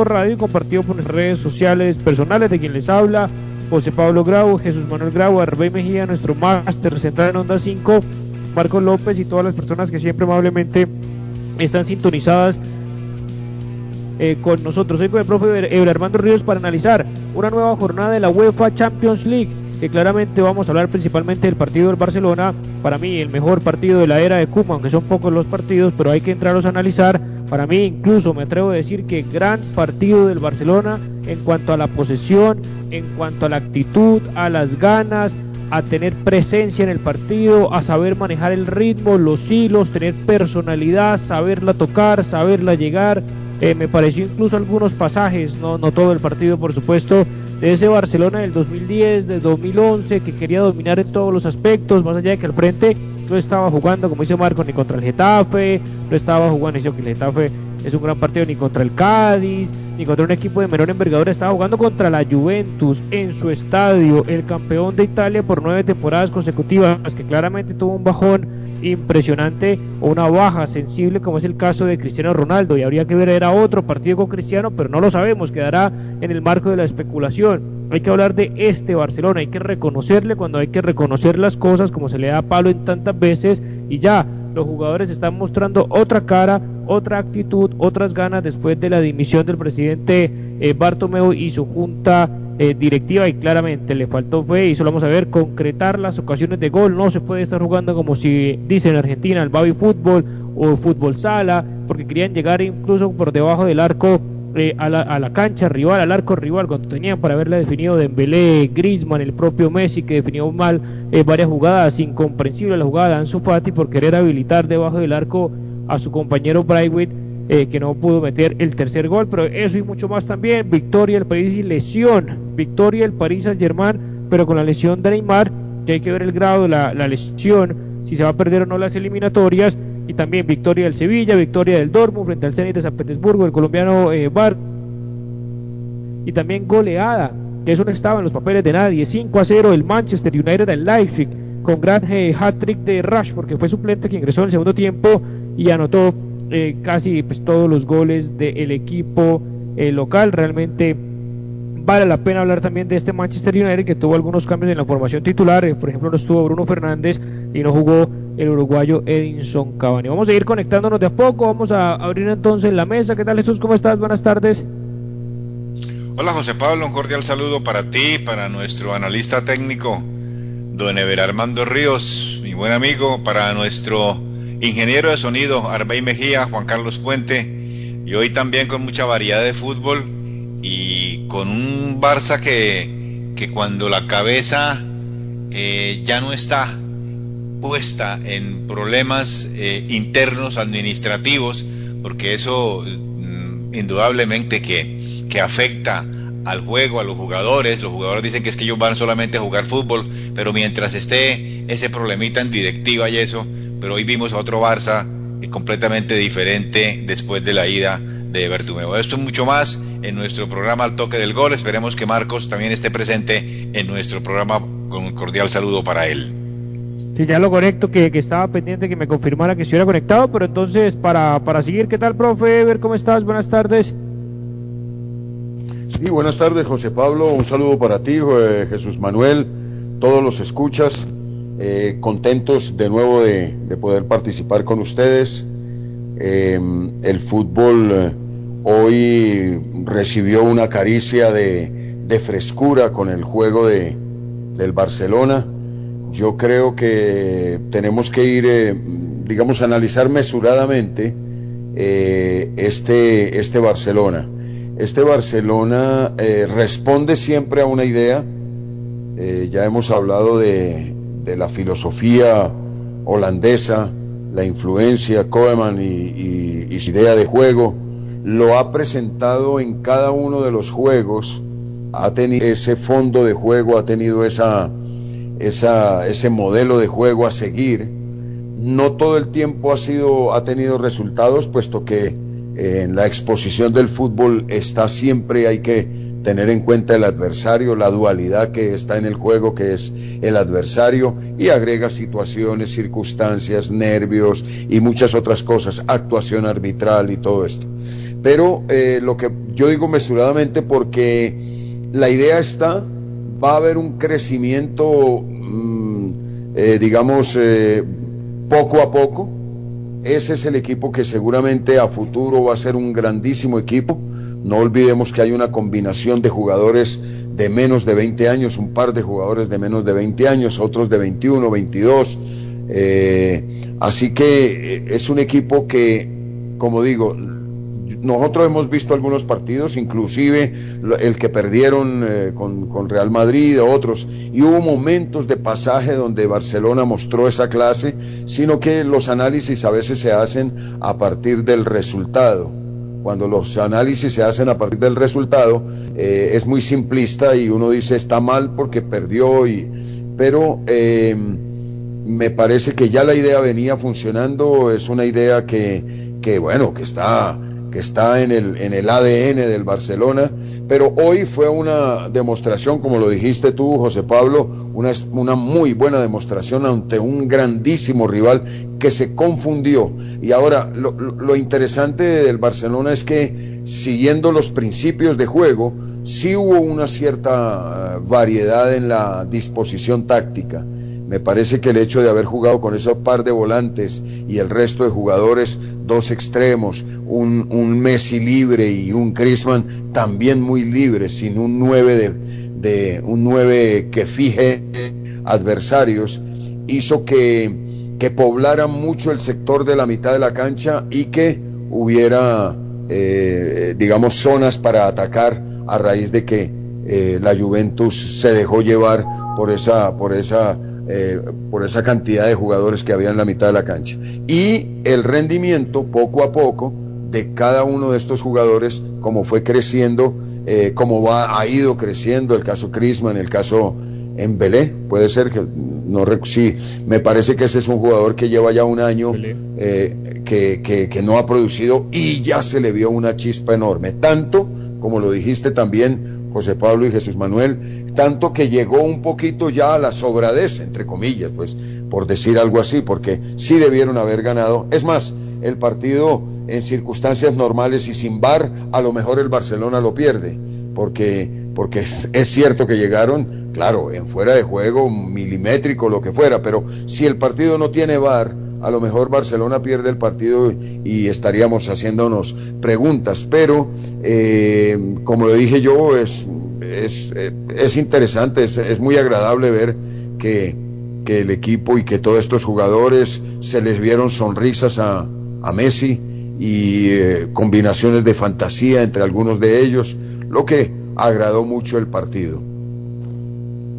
por radio y compartido por las redes sociales personales de quien les habla, José Pablo Grau, Jesús Manuel Grau, Arbey Mejía, nuestro máster central en Onda 5, Marcos López y todas las personas que siempre amablemente están sintonizadas eh, con nosotros. Soy con el profe Eber Armando Ríos para analizar una nueva jornada de la UEFA Champions League, que claramente vamos a hablar principalmente del partido del Barcelona. Para mí, el mejor partido de la era de Kuma, aunque son pocos los partidos, pero hay que entrarlos a analizar. Para mí, incluso me atrevo a decir que gran partido del Barcelona en cuanto a la posesión, en cuanto a la actitud, a las ganas, a tener presencia en el partido, a saber manejar el ritmo, los hilos, tener personalidad, saberla tocar, saberla llegar, eh, me pareció incluso algunos pasajes, no, no todo el partido por supuesto, de ese Barcelona del 2010, del 2011, que quería dominar en todos los aspectos, más allá de que al frente no estaba jugando, como dice Marco, ni contra el Getafe, no estaba jugando, dice que el Getafe es un gran partido ni contra el Cádiz, ni contra un equipo de menor envergadura, estaba jugando contra la Juventus en su estadio, el campeón de Italia por nueve temporadas consecutivas, que claramente tuvo un bajón impresionante o una baja sensible como es el caso de Cristiano Ronaldo y habría que ver era otro partido con Cristiano pero no lo sabemos quedará en el marco de la especulación. Hay que hablar de este Barcelona hay que reconocerle cuando hay que reconocer las cosas como se le da palo en tantas veces y ya los jugadores están mostrando otra cara otra actitud otras ganas después de la dimisión del presidente eh, Bartomeu y su junta eh, directiva y claramente le faltó fe y solo vamos a ver concretar las ocasiones de gol. No se puede estar jugando como si dicen en Argentina el baby fútbol o fútbol sala, porque querían llegar incluso por debajo del arco eh, a, la, a, la, cancha rival, al arco rival, cuando tenían para haberla definido Dembélé, Griezmann, el propio Messi que definió mal eh, varias jugadas, incomprensible la jugada de Ansu Fati por querer habilitar debajo del arco a su compañero Brightwood eh, que no pudo meter el tercer gol, pero eso y mucho más también, victoria del París y lesión, victoria del París Saint Germain, pero con la lesión de Neymar, que hay que ver el grado de la, lesión, si se va a perder o no las eliminatorias, y también victoria del Sevilla, victoria del Dortmund frente al Zenit de San Petersburgo, el colombiano eh, Bar, y también goleada, que eso no estaba en los papeles de nadie, 5 a 0 el Manchester United del Leipzig, con gran eh, hat-trick de Rashford, que fue suplente que ingresó en el segundo tiempo y anotó eh, casi pues, todos los goles del equipo eh, local. Realmente vale la pena hablar también de este Manchester United que tuvo algunos cambios en la formación titular. Eh, por ejemplo, no estuvo Bruno Fernández y no jugó el uruguayo Edinson Cavani. Vamos a ir conectándonos de a poco. Vamos a abrir entonces la mesa. ¿Qué tal Jesús? ¿Cómo estás? Buenas tardes. Hola José Pablo, un cordial saludo para ti, para nuestro analista técnico, don Ever Armando Ríos, mi buen amigo, para nuestro ingeniero de sonido Arbey Mejía, Juan Carlos Puente, y hoy también con mucha variedad de fútbol y con un Barça que, que cuando la cabeza eh, ya no está puesta en problemas eh, internos administrativos, porque eso mm, indudablemente que, que afecta al juego, a los jugadores. Los jugadores dicen que es que ellos van solamente a jugar fútbol, pero mientras esté ese problemita en directiva y eso, pero hoy vimos a otro Barça eh, completamente diferente después de la ida de Bertumeo. Esto es mucho más en nuestro programa Al Toque del Gol. Esperemos que Marcos también esté presente en nuestro programa con un cordial saludo para él. Sí, ya lo conecto, que, que estaba pendiente que me confirmara que estuviera conectado, pero entonces para, para seguir, ¿qué tal, profe? Ver cómo estás, buenas tardes. Sí, buenas tardes, José Pablo, un saludo para ti, eh, Jesús Manuel, todos los escuchas, eh, contentos de nuevo de, poder participar con ustedes. Em, el fútbol eh, hoy recibió una caricia de, frescura con el juego de, del Barcelona. Yo creo que tenemos que ir, digamos, analizar mesuradamente este, este Barcelona. Este Barcelona responde siempre a una idea. ya hemos hablado de, la filosofía holandesa, la influencia Koeman y, su idea de juego, lo ha presentado en cada uno de los juegos, ha tenido ese fondo de juego, ha tenido ese modelo de juego a seguir. No todo el tiempo ha, sido, ha tenido resultados, puesto que eh, en la exposición del fútbol está siempre, hay que tener en cuenta el adversario, la dualidad que está en el juego, que es el adversario, y agrega situaciones, circunstancias, nervios y muchas otras cosas, actuación arbitral y todo esto. Pero eh, lo que yo digo mesuradamente porque la idea está, va a haber un crecimiento, mm, eh, digamos, eh, poco a poco. Ese es el equipo que seguramente a futuro va a ser un grandísimo equipo. No olvidemos que hay una combinación de jugadores de menos de 20 años, un par de jugadores de menos de 20 años, otros de 21, 22. así que es un equipo que, como digo, nosotros hemos visto algunos partidos, inclusive el que perdieron eh, con, Real Madrid, otros, y hubo momentos de pasaje donde Barcelona mostró esa clase, sino que los análisis a veces se hacen a partir del resultado. Cuando los análisis se hacen a partir del resultado, eh, es muy simplista y uno dice está mal porque perdió, pero eh, me parece que ya la idea venía funcionando, es una idea que bueno, que está que está en el, en el ADN del Barcelona, pero hoy fue una demostración, como lo dijiste tú, José Pablo, una, una muy buena demostración ante un grandísimo rival que se confundió. Y ahora, lo, lo interesante del Barcelona es que, siguiendo los principios de juego, sí hubo una cierta eh, variedad en la disposición táctica me parece que el hecho de haber jugado con esos par de volantes y el resto de jugadores, dos extremos, un, Messi libre y un Griezmann también muy libre, sin un 9 de, un 9 que fije adversarios, hizo que, que poblara mucho el sector de la mitad de la cancha y que hubiera, eh, digamos, zonas para atacar a raíz de que eh, la Juventus se dejó llevar por esa, por esa eh, por esa cantidad de jugadores que había en la mitad de la cancha. Y el rendimiento, poco a poco, de cada uno de estos jugadores, como fue creciendo, eh, como va, ha ido creciendo, el caso Crisman, el caso Embelé, puede ser que, no sí, me parece que ese es un jugador que lleva ya un año eh, que, que, que no ha producido y ya se le vio una chispa enorme, tanto como lo dijiste también José Pablo y Jesús Manuel, tanto que llegó un poquito ya a la sobradez, entre comillas, pues por decir algo así, porque sí debieron haber ganado. Es más, el partido en circunstancias normales y sin bar, a lo mejor el Barcelona lo pierde, porque, porque es, es cierto que llegaron, claro, en fuera de juego, milimétrico, lo que fuera, pero si el partido no tiene bar, a lo mejor Barcelona pierde el partido y estaríamos haciéndonos preguntas, pero eh, como lo dije yo, es, es, es interesante, es, muy agradable ver que, que, el equipo y que todos estos jugadores se les vieron sonrisas a, a Messi y eh, combinaciones de fantasía entre algunos de ellos, lo que agradó mucho el partido.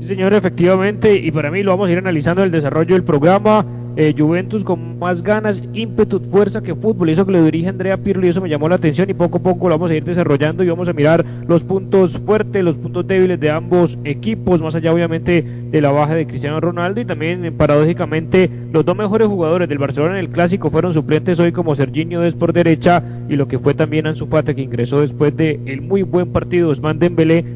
Señor, efectivamente, y para mí lo vamos a ir analizando el desarrollo del programa. Eh, Juventus con más ganas, ímpetu, fuerza que fútbol, eso que lo dirige Andrea Pirlo y eso me llamó la atención y poco a poco lo vamos a ir desarrollando y vamos a mirar los puntos fuertes, los puntos débiles de ambos equipos, más allá obviamente de la baja de Cristiano Ronaldo y también eh, paradójicamente los dos mejores jugadores del Barcelona en el clásico fueron suplentes hoy como Serginho Des por derecha y lo que fue también Ansu Fati que ingresó después de el muy buen partido de Osman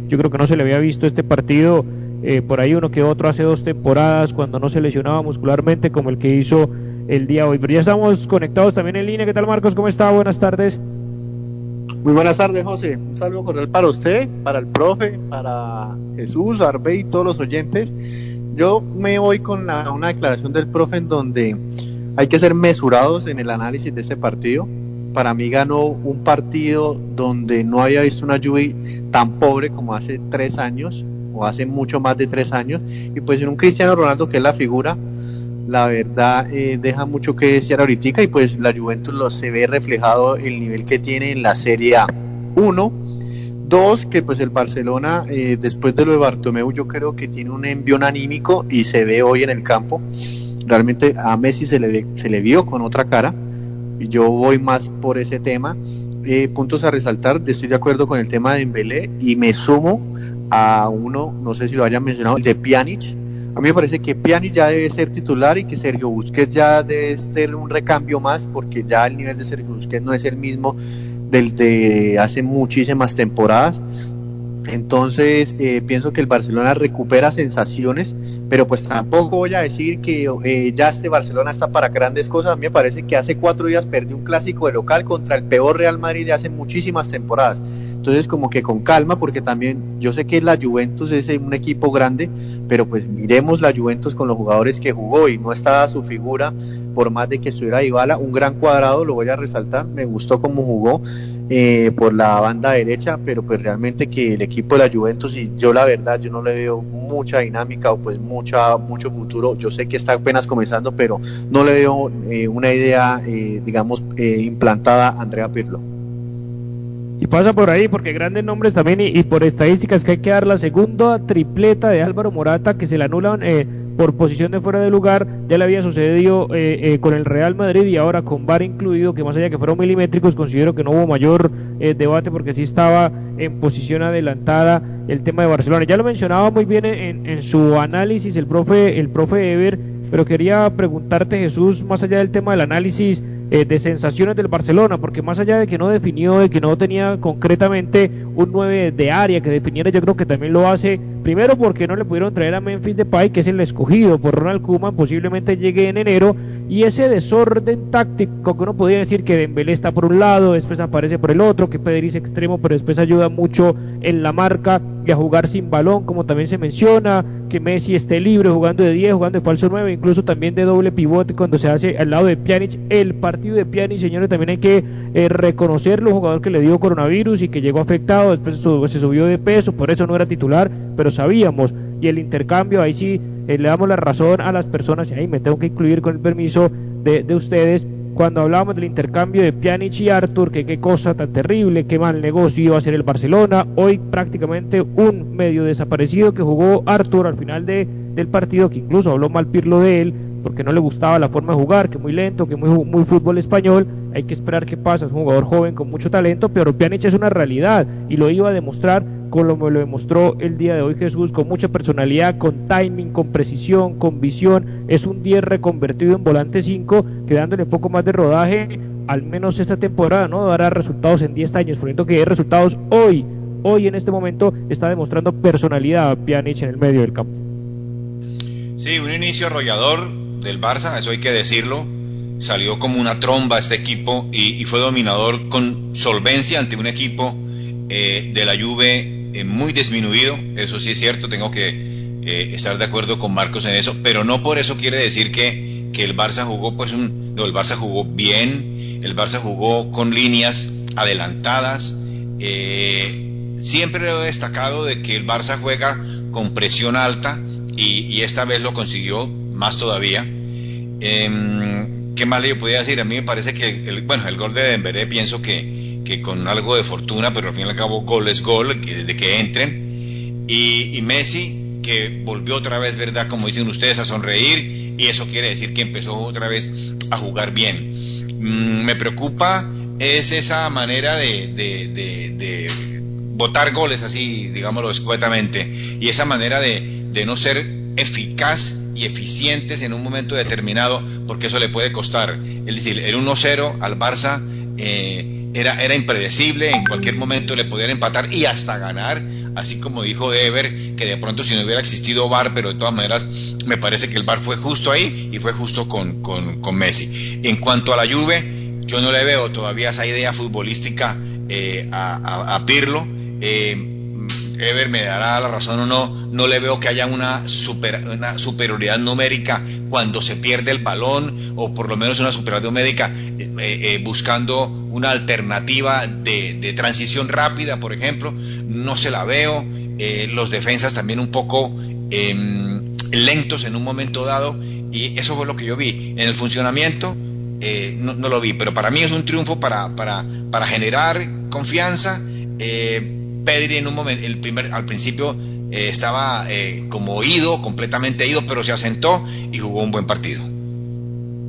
yo creo que no se le había visto este partido eh, por ahí uno que otro hace dos temporadas cuando no se lesionaba muscularmente como el que hizo el día hoy. Pero ya estamos conectados también en línea. ¿Qué tal Marcos? ¿Cómo está? Buenas tardes. Muy buenas tardes, José. Un saludo cordial para usted, para el profe, para Jesús, Arbe y todos los oyentes. Yo me voy con una declaración del profe en donde hay que ser mesurados en el análisis de este partido. Para mí ganó un partido donde no había visto una lluvia tan pobre como hace tres años o hace mucho más de tres años. Y pues en un Cristiano Ronaldo que es la figura, la verdad eh, deja mucho que desear ahorita y pues la Juventus lo se ve reflejado el nivel que tiene en la Serie A. Uno, dos, que pues el Barcelona eh, después de lo de Bartomeu yo creo que tiene un envión anímico y se ve hoy en el campo. Realmente a Messi se le, se le vio con otra cara y yo voy más por ese tema. Eh, puntos a resaltar, estoy de acuerdo con el tema de Dembélé y me sumo a uno, no sé si lo hayan mencionado, el de Pjanic. A mí me parece que Pjanic ya debe ser titular y que Sergio Busquets ya debe ser un recambio más porque ya el nivel de Sergio Busquets no es el mismo del de hace muchísimas temporadas. Entonces eh, pienso que el Barcelona recupera sensaciones pero pues tampoco voy a decir que eh, ya este Barcelona está para grandes cosas. A mí me parece que hace cuatro días perdió un clásico de local contra el peor Real Madrid de hace muchísimas temporadas. Entonces como que con calma, porque también yo sé que la Juventus es un equipo grande, pero pues miremos la Juventus con los jugadores que jugó y no estaba su figura, por más de que estuviera Ibala, un gran cuadrado, lo voy a resaltar, me gustó cómo jugó eh, por la banda derecha, pero pues realmente que el equipo de la Juventus y yo la verdad yo no le veo mucha dinámica o pues mucha mucho futuro. Yo sé que está apenas comenzando, pero no le veo eh, una idea eh, digamos implantada a Andrea Pirlo. Y pasa por ahí, porque grandes nombres también, y, por estadísticas que hay que dar la segunda tripleta de Álvaro Morata, que se le anulan eh, por posición de fuera de lugar, ya le había sucedido eh, eh, con el Real Madrid y ahora con VAR incluido, que más allá que fueron milimétricos, considero que no hubo mayor debate porque sí estaba en posición adelantada el tema de Barcelona. Ya lo mencionaba muy bien en, en su análisis el profe, el profe Ever, pero quería preguntarte Jesús, más allá del tema del análisis, eh, de sensaciones del Barcelona, porque más allá de que no definió, de que no tenía concretamente un 9 de área que definiera, yo creo que también lo hace, primero porque no le pudieron traer a Memphis Depay, que es el escogido por Ronald Koeman, posiblemente llegue en enero, y ese desorden táctico que uno podría decir que Dembélé está por un lado, después aparece por el otro, que Pedri es extremo, pero después ayuda mucho en la marca y a jugar sin balón, como también se menciona, que Messi esté libre jugando de 10, jugando de falso 9, incluso también de doble pivote cuando se hace al lado de Pjanic. El partido de Pjanic, señores, también hay que eh, reconocerlo, jugador que le dio coronavirus y que llegó afectado, después se subió de peso, por eso no era titular, pero sabíamos. Y el intercambio, ahí sí eh, le damos la razón a las personas, y ahí me tengo que incluir con el permiso de, de ustedes, cuando hablábamos del intercambio de Pjanic y Arthur, que qué cosa tan terrible, qué mal negocio iba a ser el Barcelona, hoy prácticamente un medio desaparecido que jugó Arthur al final de, del partido, que incluso habló mal Pirlo de él, porque no le gustaba la forma de jugar, que muy lento, que muy, muy fútbol español, hay que esperar qué pasa, es un jugador joven con mucho talento, pero Pjanic es una realidad y lo iba a demostrar como lo demostró el día de hoy Jesús, con mucha personalidad, con timing, con precisión, con visión. Es un 10 reconvertido en volante 5, quedándole un poco más de rodaje, al menos esta temporada, ¿no? Dará resultados en 10 años, ejemplo, que hay resultados hoy. Hoy en este momento está demostrando personalidad Pjanic en el medio del campo. Sí, un inicio arrollador del Barça, eso hay que decirlo. Salió como una tromba este equipo y, y fue dominador con solvencia ante un equipo eh, de la Juve eh, muy disminuido, eso sí es cierto, tengo que eh, estar de acuerdo con Marcos en eso, pero no por eso quiere decir que, que el Barça jugó pues no, el Barça jugó bien, el Barça jugó con líneas adelantadas, eh, siempre he destacado de que el Barça juega con presión alta y, esta vez lo consiguió más todavía. Em, ¿Qué más le podía decir? A mí me parece que el, bueno, el gol de Dembélé pienso que, que con algo de fortuna, pero al fin y al cabo gol es gol, desde que entren. Y, Messi, que volvió otra vez, ¿verdad? Como dicen ustedes, a sonreír, y eso quiere decir que empezó otra vez a jugar bien. Mm, me preocupa es esa manera de, de, de, botar goles así, digámoslo escuetamente, y esa manera de, de no ser eficaz y eficientes en un momento determinado, porque eso le puede costar. Es decir, el 1-0 al Barça eh, era, era impredecible, en cualquier momento le podían empatar y hasta ganar, así como dijo Ever, que de pronto si no hubiera existido VAR, pero de todas maneras me parece que el VAR fue justo ahí y fue justo con, con, Messi. En cuanto a la Juve, yo no le veo todavía esa idea futbolística eh, a, Pirlo. Eh, Ever me dará la razón o no, no le veo que haya una, super, una superioridad numérica cuando se pierde el balón o por lo menos una superioridad numérica eh, eh, buscando una alternativa de, transición rápida, por ejemplo, no se la veo. Eh, los defensas también un poco em, lentos en un momento dado y eso fue lo que yo vi. En el funcionamiento no, lo vi, pero para mí es un triunfo para, para, para generar confianza. Pedri en un momento, el primer, al principio eh, estaba eh, como oído, completamente ido, pero se asentó y jugó un buen partido.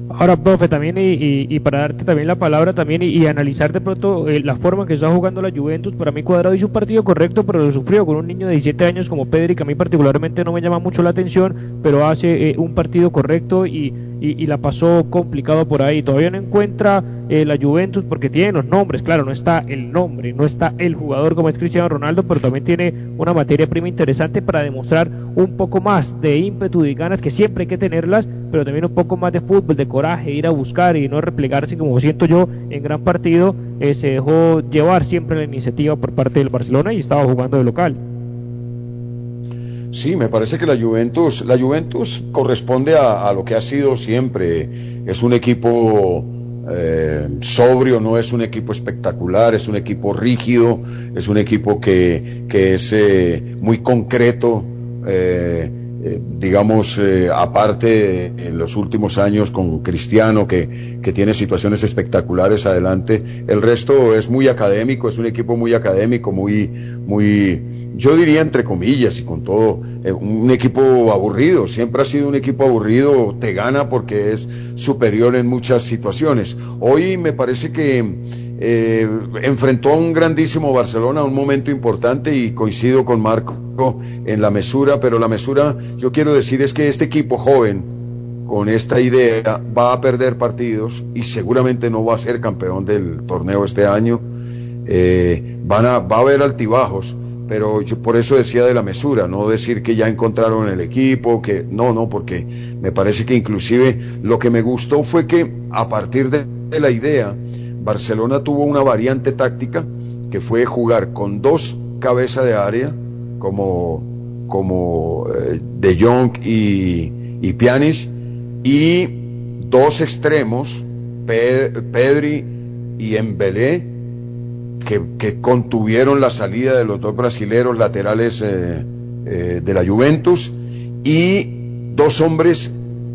Ahora, profe, también, y, para darte también la palabra también y, analizar de pronto eh, la forma en que está jugando la Juventus, para mí Cuadrado hizo un partido correcto, pero lo sufrió con un niño de 17 años como Pedri, que a mí particularmente no me llama mucho la atención, pero hace un partido correcto y, y, la pasó complicado por ahí. Todavía no encuentra eh, la Juventus porque tiene los nombres, claro, no está el nombre, no está el jugador como es Cristiano Ronaldo, pero también tiene una materia prima interesante para demostrar un poco más de ímpetu y ganas que siempre hay que tenerlas, pero también un poco más de fútbol, de coraje, ir a buscar y no replegarse como siento yo en gran partido. Eh, se dejó llevar siempre la iniciativa por parte del Barcelona y estaba jugando de local. Sí, me parece que la Juventus, la Juventus corresponde a, lo que ha sido siempre. Es un equipo eh, sobrio, no es un equipo espectacular, es un equipo rígido, es un equipo que, que es eh, muy concreto. Eh, digamos, aparte en los últimos años con Cristiano, que, que, tiene situaciones espectaculares adelante, el resto es muy académico, es un equipo muy académico, muy, muy, yo diría entre comillas y con todo, eh, un equipo aburrido, siempre ha sido un equipo aburrido, te gana porque es superior en muchas situaciones. Hoy me parece que eh, enfrentó a un grandísimo Barcelona, un momento importante y coincido con Marco en la mesura, pero la mesura, yo quiero decir es que este equipo joven, con esta idea, va a perder partidos y seguramente no va a ser campeón del torneo este año. Eh, van a, va a haber altibajos pero yo por eso decía de la mesura, no decir que ya encontraron el equipo, que no, no, porque me parece que inclusive lo que me gustó fue que a partir de, la idea, Barcelona tuvo una variante táctica que fue jugar con dos cabezas de área, como, como eh, De Jong y, y Pjanic, y dos extremos, Pedri y Embelé, que, contuvieron la salida de los dos brasileros laterales eh, eh, de la Juventus y dos hombres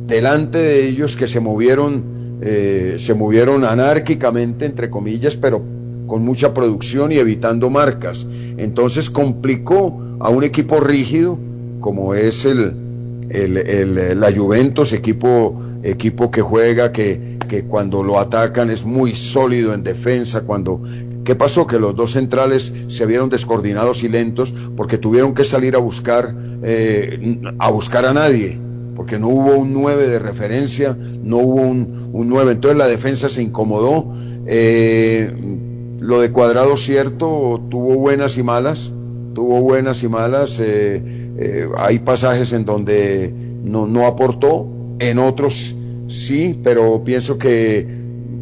delante de ellos que se movieron, eh, se movieron anárquicamente, entre comillas, pero con mucha producción y evitando marcas. Entonces complicó a un equipo rígido como es el, el, la Juventus, equipo, equipo que juega, que, que cuando lo atacan es muy sólido en defensa, cuando ¿Qué pasó? Que los dos centrales se vieron descoordinados y lentos porque tuvieron que salir a buscar, eh, a buscar a nadie, porque no hubo un 9 de referencia, no hubo un, un 9. Entonces la defensa se incomodó. Eh, lo de Cuadrado, cierto, tuvo buenas y malas, tuvo buenas y malas. Eh, hay pasajes en donde no, no aportó, en otros sí, pero pienso que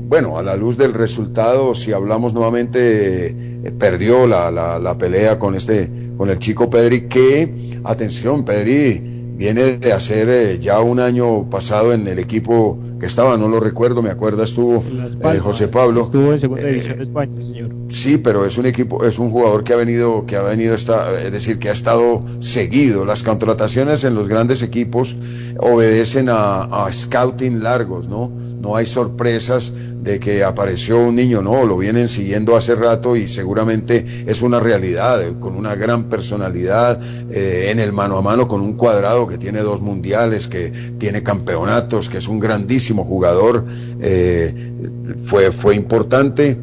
bueno, a la luz del resultado, si hablamos nuevamente, eh, perdió la, la, pelea con este, con el chico Pedri, que, atención, Pedri viene de hacer eh, ya un año pasado en el equipo que estaba, no lo recuerdo, me acuerdo, estuvo eh, José Pablo. Estuvo en segunda división de España, señor. Sí, pero es un equipo, es un jugador que ha venido, que ha venido, esta, es decir, que ha estado seguido. Las contrataciones en los grandes equipos obedecen a, a scouting largos, ¿no? No hay sorpresas de que apareció un niño, no, lo vienen siguiendo hace rato y seguramente es una realidad, eh, con una gran personalidad, eh, en el mano a mano con un cuadrado que tiene dos mundiales, que tiene campeonatos, que es un grandísimo jugador, eh, fue, fue importante.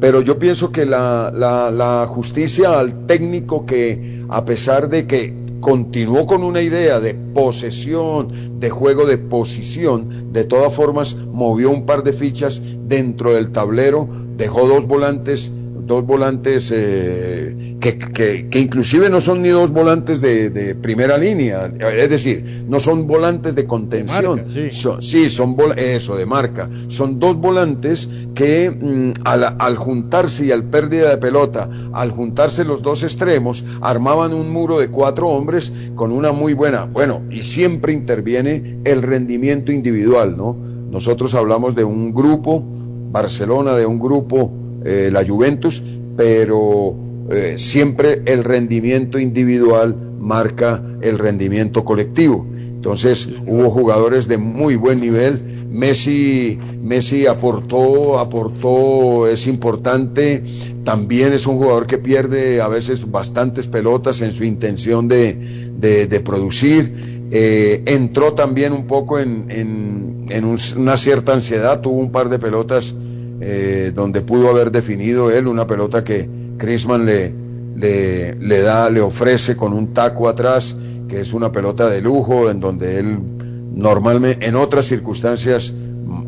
Pero yo pienso que la, la, la justicia al técnico que, a pesar de que continuó con una idea de posesión, de juego de posición, de todas formas movió un par de fichas dentro del tablero, dejó dos volantes, dos volantes eh, que, que, inclusive no son ni dos volantes de, primera línea, es decir, no son volantes de contención, sí. Son, eso, de marca, son dos volantes que mm, al, juntarse y al pérdida de pelota, al juntarse los dos extremos, armaban un muro de cuatro hombres con una muy buena, bueno, y siempre interviene el rendimiento individual, ¿no? Nosotros hablamos de un grupo, Barcelona, de un grupo, eh, la Juventus, pero eh, siempre el rendimiento individual marca el rendimiento colectivo. Entonces hubo jugadores de muy buen nivel. Messi, Messi aportó, aportó, es importante. También es un jugador que pierde a veces bastantes pelotas en su intención de, de, producir. Eh, entró también un poco en, en, una cierta ansiedad, tuvo un par de pelotas eh, donde pudo haber definido él, una pelota que, Crisman le, le, da, le ofrece con un taco atrás, que es una pelota de lujo, en donde él normalmente en otras circunstancias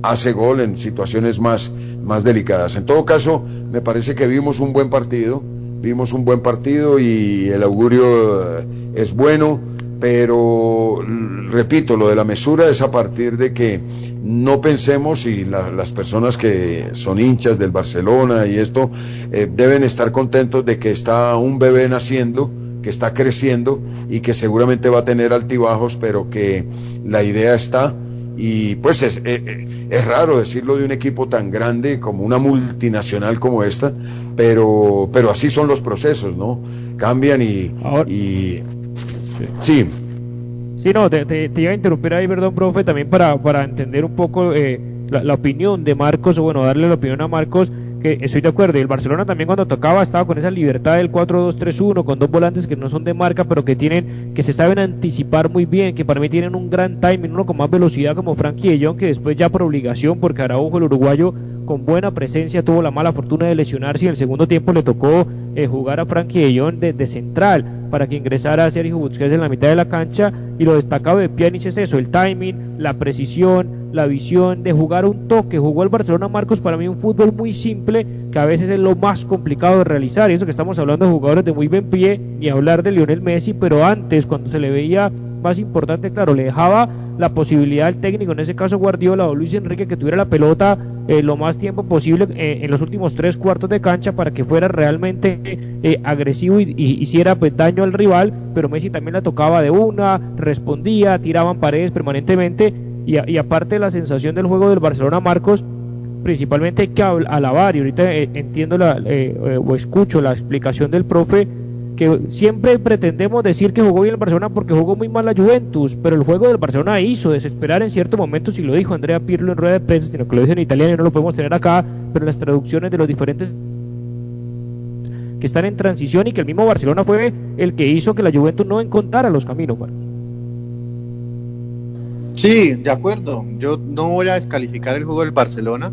hace gol en situaciones más, más delicadas. En todo caso, me parece que vimos un buen partido, vimos un buen partido y el augurio eh, es bueno, pero repito, lo de la mesura es a partir de que no pensemos y las personas que son hinchas del Barcelona y esto eh, deben estar contentos de que está un bebé naciendo, que está creciendo y que seguramente va a tener altibajos, pero que la idea está y pues es, eh, eh, es, raro decirlo de un equipo tan grande como una multinacional como esta, pero, pero así son los procesos, ¿no? Cambian y... y sí. Sí, no, te, iba a interrumpir ahí, perdón, profe, también para, para entender un poco eh, la, opinión de Marcos, o bueno, darle la opinión a Marcos estoy de acuerdo. Y el Barcelona también cuando tocaba estaba con esa libertad del 4-2-3-1, con dos volantes que no son de marca, pero que tienen, que se saben anticipar muy bien, que para mí tienen un gran timing, uno con más velocidad como Frankie de Jong, que después ya por obligación, porque Araujo, el uruguayo, con buena presencia, tuvo la mala fortuna de lesionarse y en el segundo tiempo le tocó eh, jugar a Frankie de Jong de, central para que ingresara a Sergio Busquets en la mitad de la cancha y lo destacado de Pjanic es eso, el timing, la precisión, la visión de jugar un toque, jugó el Barcelona Marcos para mí un fútbol muy simple que a veces es lo más complicado de realizar. Y eso que estamos hablando de jugadores de muy buen pie y hablar de Lionel Messi, pero antes cuando se le veía más importante, claro, le dejaba la posibilidad al técnico, en ese caso Guardiola o Luis Enrique, que tuviera la pelota eh, lo más tiempo posible eh, en los últimos tres cuartos de cancha para que fuera realmente eh, agresivo y, hiciera pues, daño al rival, pero Messi también la tocaba de una, respondía, tiraban paredes permanentemente y, y aparte la sensación del juego del Barcelona Marcos, principalmente hay que alabar y ahorita entiendo la, o escucho la explicación del profe que siempre pretendemos decir que jugó bien el Barcelona porque jugó muy mal la Juventus, pero el juego del Barcelona hizo desesperar en cierto momento, si lo dijo Andrea Pirlo en rueda de prensa, sino que lo dice en italiano y no lo podemos tener acá, pero las traducciones de los diferentes que están en transición y que el mismo Barcelona fue el que hizo que la Juventus no encontrara los caminos. Sí, de acuerdo. Yo no voy a descalificar el juego del Barcelona.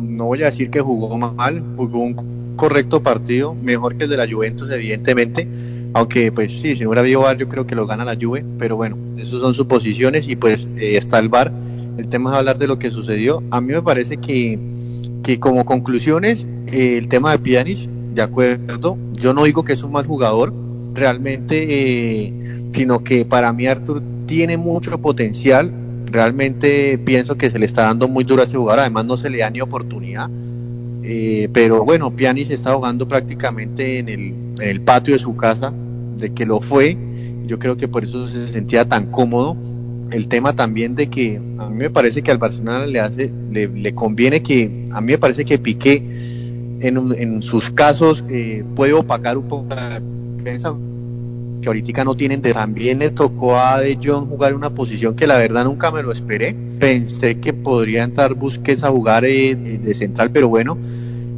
No voy a decir que jugó mal, jugó un correcto partido, mejor que el de la Juventus, evidentemente. Aunque, pues sí, si no hubiera yo creo que lo gana la Juve. Pero bueno, esas son sus posiciones y pues eh, está el VAR. El tema es hablar de lo que sucedió. A mí me parece que, que como conclusiones, eh, el tema de Pianis, de acuerdo, yo no digo que es un mal jugador, realmente, eh, sino que para mí Artur tiene mucho potencial. Realmente pienso que se le está dando muy duro a este jugador, además no se le da ni oportunidad. Eh, pero bueno, Piani se está jugando prácticamente en el, patio de su casa, de que lo fue. Yo creo que por eso se sentía tan cómodo. El tema también de que a mí me parece que al Barcelona le hace, le, conviene que, a mí me parece que Piqué en, en sus casos eh, puede opacar un poco la defensa que ahorita no tienen de también le tocó a De Jong jugar una posición que la verdad nunca me lo esperé. Pensé que podría entrar Busquets a jugar eh, de central pero bueno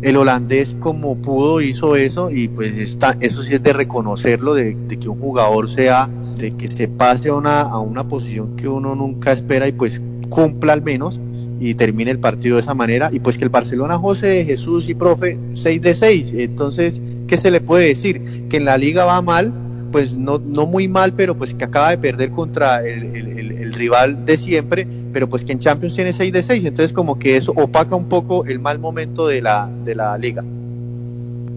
el holandés como pudo hizo eso y pues está eso sí es de reconocerlo de, que un jugador sea de que se pase a una, a una posición que uno nunca espera y pues cumpla al menos y termine el partido de esa manera. Y pues que el Barcelona José Jesús y profe 6 de 6 entonces ¿qué se le puede decir? que en la liga va mal pues no, no muy mal, pero pues que acaba de perder contra el, rival de siempre, pero pues que en Champions tiene 6 de 6, entonces como que eso opaca un poco el mal momento de la, de la liga.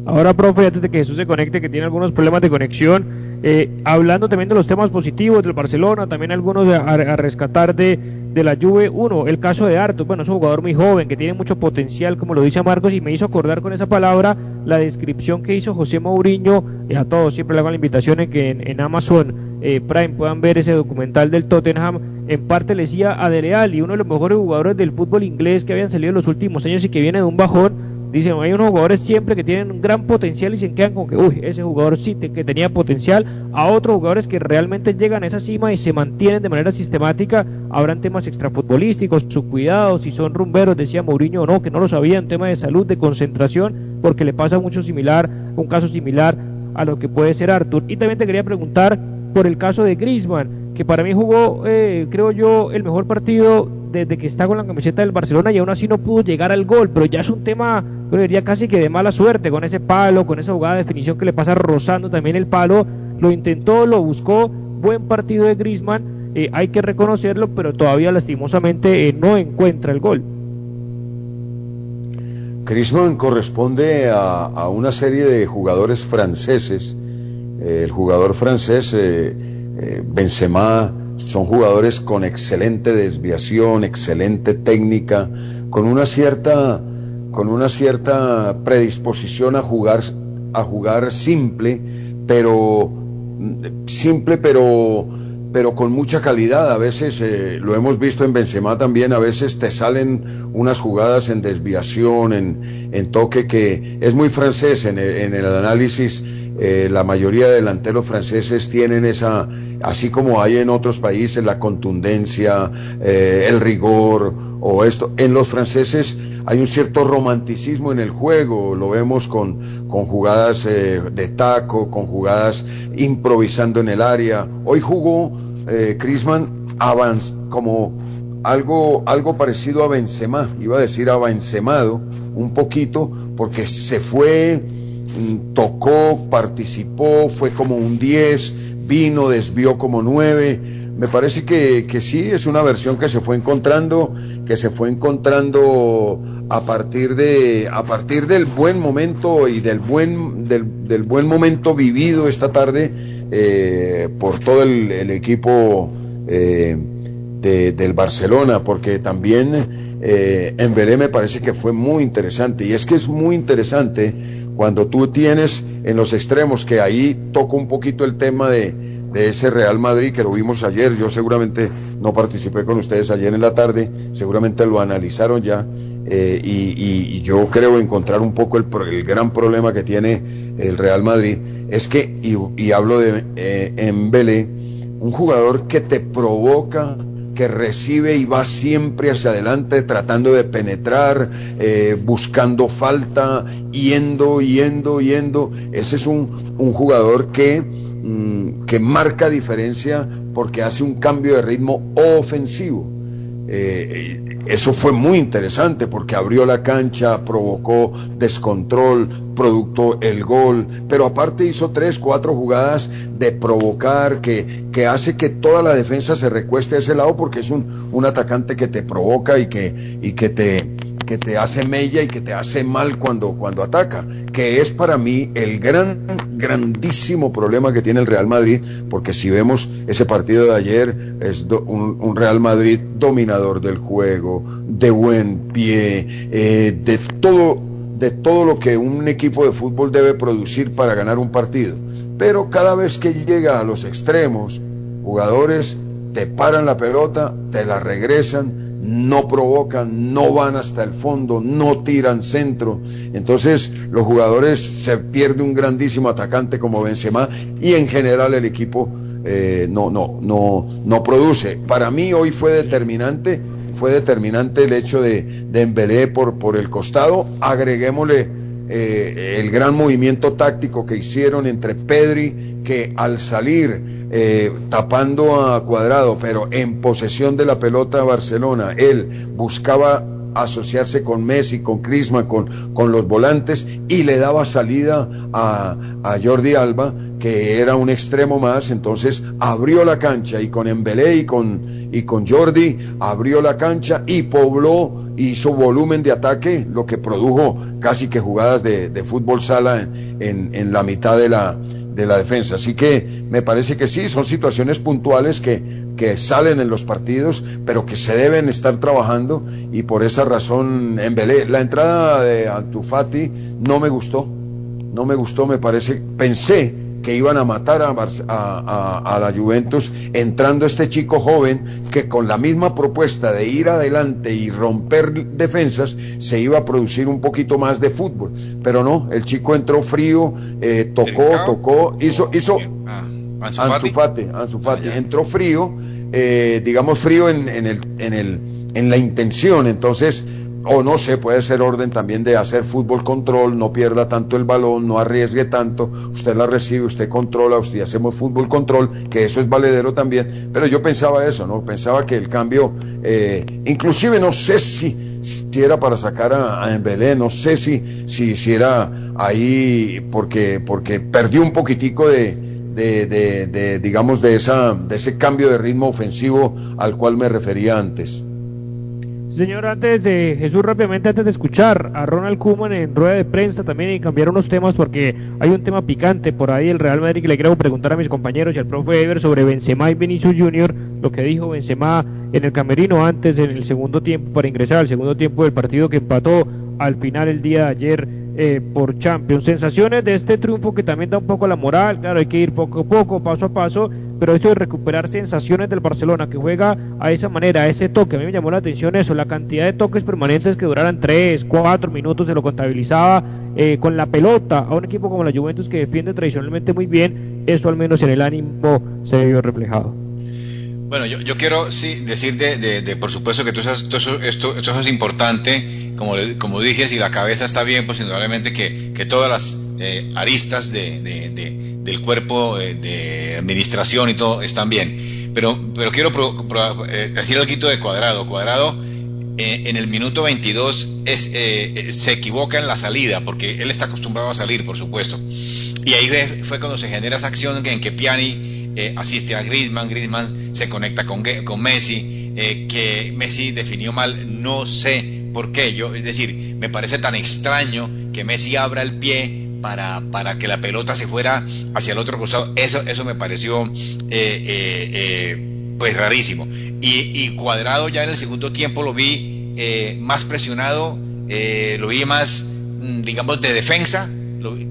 Ahora, profe, antes de que Jesús se conecte, que tiene algunos problemas de conexión, eh, hablando también de los temas positivos del Barcelona, también algunos a rescatar de, de la Juve, uno, el caso de Artur, bueno, es un jugador muy joven que tiene mucho potencial, como lo dice Marcos, y me hizo acordar con esa palabra la descripción que hizo José Mourinho, y a todos siempre le hago la invitación en que en, Amazon eh, Prime puedan ver ese documental del Tottenham, en parte le decía a Dele Alli, uno de los mejores jugadores del fútbol inglés que habían salido en los últimos años y que viene de un bajón, Dicen, hay unos jugadores siempre que tienen un gran potencial y se quedan con que, uy, ese jugador sí que tenía potencial. A otros jugadores que realmente llegan a esa cima y se mantienen de manera sistemática. Habrán temas extrafutbolísticos, su cuidado, si son rumberos, decía Mourinho o no, que no lo sabían, tema de salud, de concentración, porque le pasa mucho similar, un caso similar a lo que puede ser Arthur. Y también te quería preguntar por el caso de Griezmann, que para mí jugó, eh, creo yo, el mejor partido desde que está con la camiseta del Barcelona y aún así no pudo llegar al gol, pero ya es un tema, yo diría casi que de mala suerte, con ese palo, con esa jugada de definición que le pasa rozando también el palo, lo intentó, lo buscó, buen partido de Griezmann, eh, hay que reconocerlo, pero todavía lastimosamente no encuentra el gol. Crisman corresponde a, una serie de jugadores franceses. el jugador francés Benzema son jugadores con excelente desviación, excelente técnica, con una cierta con una cierta predisposición a jugar a jugar simple, pero simple pero pero con mucha calidad. A veces eh, lo hemos visto en Benzema también, a veces te salen unas jugadas en desviación, en, en toque que es muy francés en en el análisis eh, la mayoría de delanteros franceses tienen esa, así como hay en otros países, la contundencia, eh, el rigor o esto. En los franceses hay un cierto romanticismo en el juego, lo vemos con, con jugadas eh, de taco, con jugadas improvisando en el área. Hoy jugó Crisman como algo, algo parecido a Benzema, iba a decir a Benzemado un poquito, porque se fue tocó, participó, fue como un 10, vino, desvió como 9. Me parece que, que, sí, es una versión que se fue encontrando, que se fue encontrando a partir de, a partir del buen momento y del buen, del, del buen momento vivido esta tarde eh, por todo el, el equipo eh, de, del Barcelona, porque también eh, en Belé me parece que fue muy interesante. Y es que es muy interesante cuando tú tienes en los extremos, que ahí toco un poquito el tema de, ese Real Madrid que lo vimos ayer, yo seguramente no participé con ustedes ayer en la tarde, seguramente lo analizaron ya, eh, y, yo creo encontrar un poco el, gran problema que tiene el Real Madrid, es que, y, hablo de eh, un jugador que te provoca que recibe y va siempre hacia adelante tratando de penetrar, eh, buscando falta, yendo, yendo, yendo. Ese es un, un jugador que, mm, que marca diferencia porque hace un cambio de ritmo ofensivo. Eh, eso fue muy interesante porque abrió la cancha, provocó descontrol, producto el gol, pero aparte hizo tres, cuatro jugadas de provocar que, que hace que toda la defensa se recueste a ese lado porque es un, un atacante que te provoca y que, y que te, que te hace mella y que te hace mal cuando, cuando ataca, que es para mí el gran, grandísimo problema que tiene el Real Madrid, porque si vemos ese partido de ayer, es un, Real Madrid dominador del juego, de buen pie, eh, de todo de todo lo que un equipo de fútbol debe producir para ganar un partido. Pero cada vez que llega a los extremos, jugadores te paran la pelota, te la regresan, no provocan, no van hasta el fondo, no tiran centro. Entonces los jugadores se pierde un grandísimo atacante como Benzema y en general el equipo eh, no, no, no, no produce. Para mí hoy fue determinante, fue determinante el hecho de, de Embelé por, el costado. Agreguémosle eh, el gran movimiento táctico que hicieron entre Pedri, que al salir eh, tapando a Cuadrado, pero en posesión de la pelota Barcelona. Él buscaba asociarse con Messi, con Crisma, con, con los volantes y le daba salida a, a, Jordi Alba, que era un extremo más, entonces abrió la cancha y con Embelé y con, y con Jordi abrió la cancha y pobló, hizo volumen de ataque, lo que produjo casi que jugadas de, de fútbol sala en, en la mitad de la, de la defensa. Así que me parece que sí, son situaciones puntuales que, que salen en los partidos, pero que se deben estar trabajando y por esa razón en Belé. La entrada de Antufati no me gustó, no me gustó, me parece, pensé que iban a matar a, a, la Juventus, entrando este chico joven que con la misma propuesta de ir adelante y romper defensas se iba a producir un poquito más de fútbol. Pero no, el chico entró frío, eh, tocó, tocó, hizo, hizo ah, Anzufati, ah, entró frío, eh, digamos frío en, en, el, en, el, en la intención, entonces o no sé, puede ser orden también de hacer fútbol control, no pierda tanto el balón, no arriesgue tanto, usted la recibe, usted controla, usted hacemos fútbol control, que eso es valedero también, pero yo pensaba eso, ¿no? Pensaba que el cambio, eh, inclusive no sé si, si era para sacar a, a Embelé, no sé si, si, si era ahí porque, porque perdió un poquitico de, de, digamos, de, esa, de ese cambio de ritmo ofensivo al cual me refería antes. Señor, antes de Jesús, rápidamente, antes de escuchar a Ronald Koeman en rueda de prensa también y cambiar unos temas porque hay un tema picante por ahí el Real Madrid que le quiero preguntar a mis compañeros y al profe Ever sobre Benzema y Vinicius Junior, lo que dijo Benzema en el camerino antes en el segundo tiempo para ingresar al segundo tiempo del partido que empató al final el día de ayer eh, por Champions. Sensaciones de este triunfo que también da un poco la moral, claro, hay que ir poco a poco, paso a paso, pero eso de recuperar sensaciones del Barcelona que juega a esa manera, a ese toque, a mí me llamó la atención eso, la cantidad de toques permanentes que duraran 3, 4 minutos, se lo contabilizaba eh, con la pelota a un equipo como la Juventus que defiende tradicionalmente muy bien, eso al menos en el ánimo se vio reflejado. Bueno, yo, yo quiero sí decir de, de, por supuesto que tú esto, esto, esto es importante como, como dije, si la cabeza está bien, pues indudablemente que, todas las eh, aristas de, del cuerpo eh, de administración y todo están bien. Pero, quiero eh, decir algo de cuadrado. Cuadrado en el minuto 22 es, se equivoca en la salida, porque él está acostumbrado a salir, por supuesto. Y ahí fue cuando se genera esa acción en que Piani asiste a Griezmann, Griezmann se conecta con, con Messi, que Messi definió mal, no sé ¿Por qué? Yo, es decir, me parece tan extraño que Messi abra el pie para, para que la pelota se fuera hacia el otro costado. Eso, eso me pareció eh, eh, eh, pues rarísimo. Y, cuadrado ya en el segundo tiempo lo vi más presionado, lo vi más, mm, digamos, de defensa,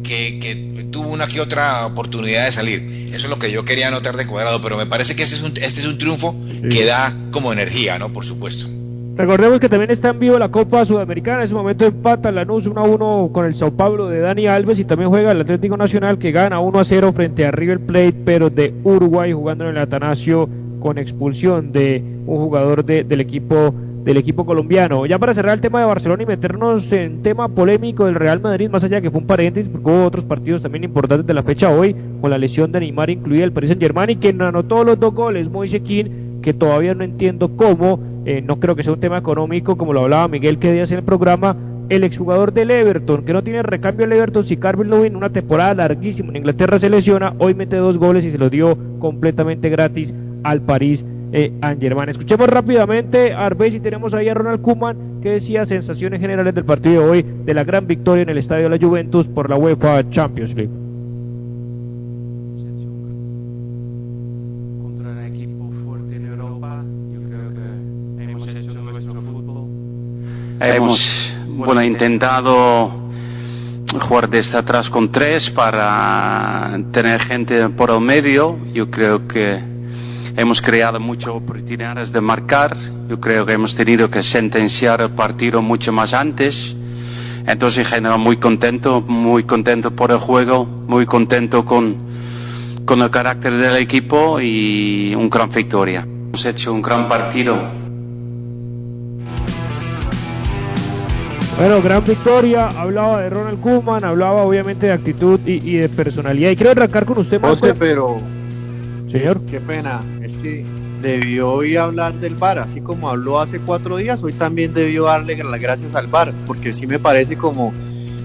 que, tuvo una que otra oportunidad de salir. Eso es lo que yo quería notar de cuadrado, pero me parece que este es un, este es un triunfo que da como energía, ¿no? Por supuesto. Recordemos que también está en vivo la Copa Sudamericana. En ese momento empata Lanús 1 a 1 con el Sao Paulo de Dani Alves y también juega el Atlético Nacional que gana 1 a 0 frente a River Plate, pero de Uruguay jugando en el Atanasio con expulsión de un jugador del equipo del equipo colombiano. Ya para cerrar el tema de Barcelona y meternos en tema polémico del Real Madrid, más allá que fue un paréntesis, porque hubo otros partidos también importantes de la fecha hoy, con la lesión de Neymar incluida el Paris Saint Germain y quien anotó los dos goles, Moise King, que todavía no entiendo cómo eh, no creo que sea un tema económico, como lo hablaba Miguel que días en el programa, el exjugador del Everton, que no tiene recambio el Everton, si Carvin Lewin, una temporada larguísima en Inglaterra se lesiona, hoy mete dos goles y se los dio completamente gratis al París eh, Germain. Escuchemos rápidamente a tenemos ahí a Ronald Koeman, que decía sensaciones generales del partido de hoy, de la gran victoria en el estadio de la Juventus por la UEFA Champions League. Hemos bueno, intentado jugar desde atrás con tres para tener gente por el medio. Yo creo que hemos creado muchas oportunidades de marcar. Yo creo que hemos tenido que sentenciar el partido mucho más antes. Entonces, en general, muy contento, muy contento por el juego, muy contento con, con el carácter del equipo y un gran victoria. Hemos hecho un gran partido Bueno, gran victoria. Hablaba de Ronald Koeman, hablaba obviamente de actitud y, de personalidad. Y quiero arrancar con usted, más. pero. Señor. Qué pena. Es que debió hoy hablar del VAR, así como habló hace cuatro días. Hoy también debió darle las gracias al VAR, porque sí me parece como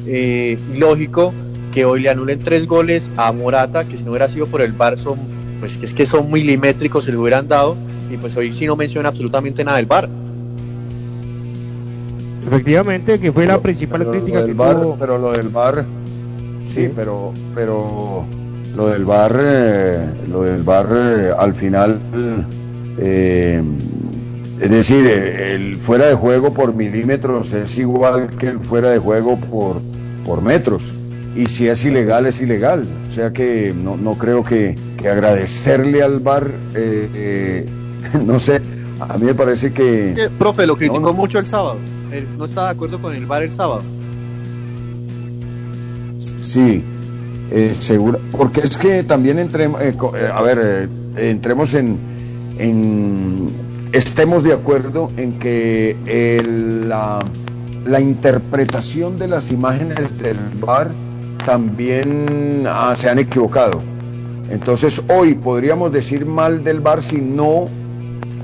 eh, lógico que hoy le anulen tres goles a Morata, que si no hubiera sido por el VAR son, pues es que son milimétricos, se le hubieran dado. Y pues hoy sí no menciona absolutamente nada del VAR. Efectivamente, que fue la principal crítica que bar, Pero lo del bar, sí, pero, pero lo del bar, eh, lo del bar eh, al final, eh, es decir, el fuera de juego por milímetros es igual que el fuera de juego por, por metros. Y si es ilegal, es ilegal. O sea que no, no creo que, que agradecerle al bar, no sé, a mí me parece que... profe, lo criticó mucho el sábado no estaba de acuerdo con el bar el sábado. Sí, eh, seguro, porque es que también entremos, eh, eh, a ver, entremos en, estemos de acuerdo en que la, interpretación de las imágenes del bar también ah, se han equivocado. Entonces hoy podríamos decir mal del bar si no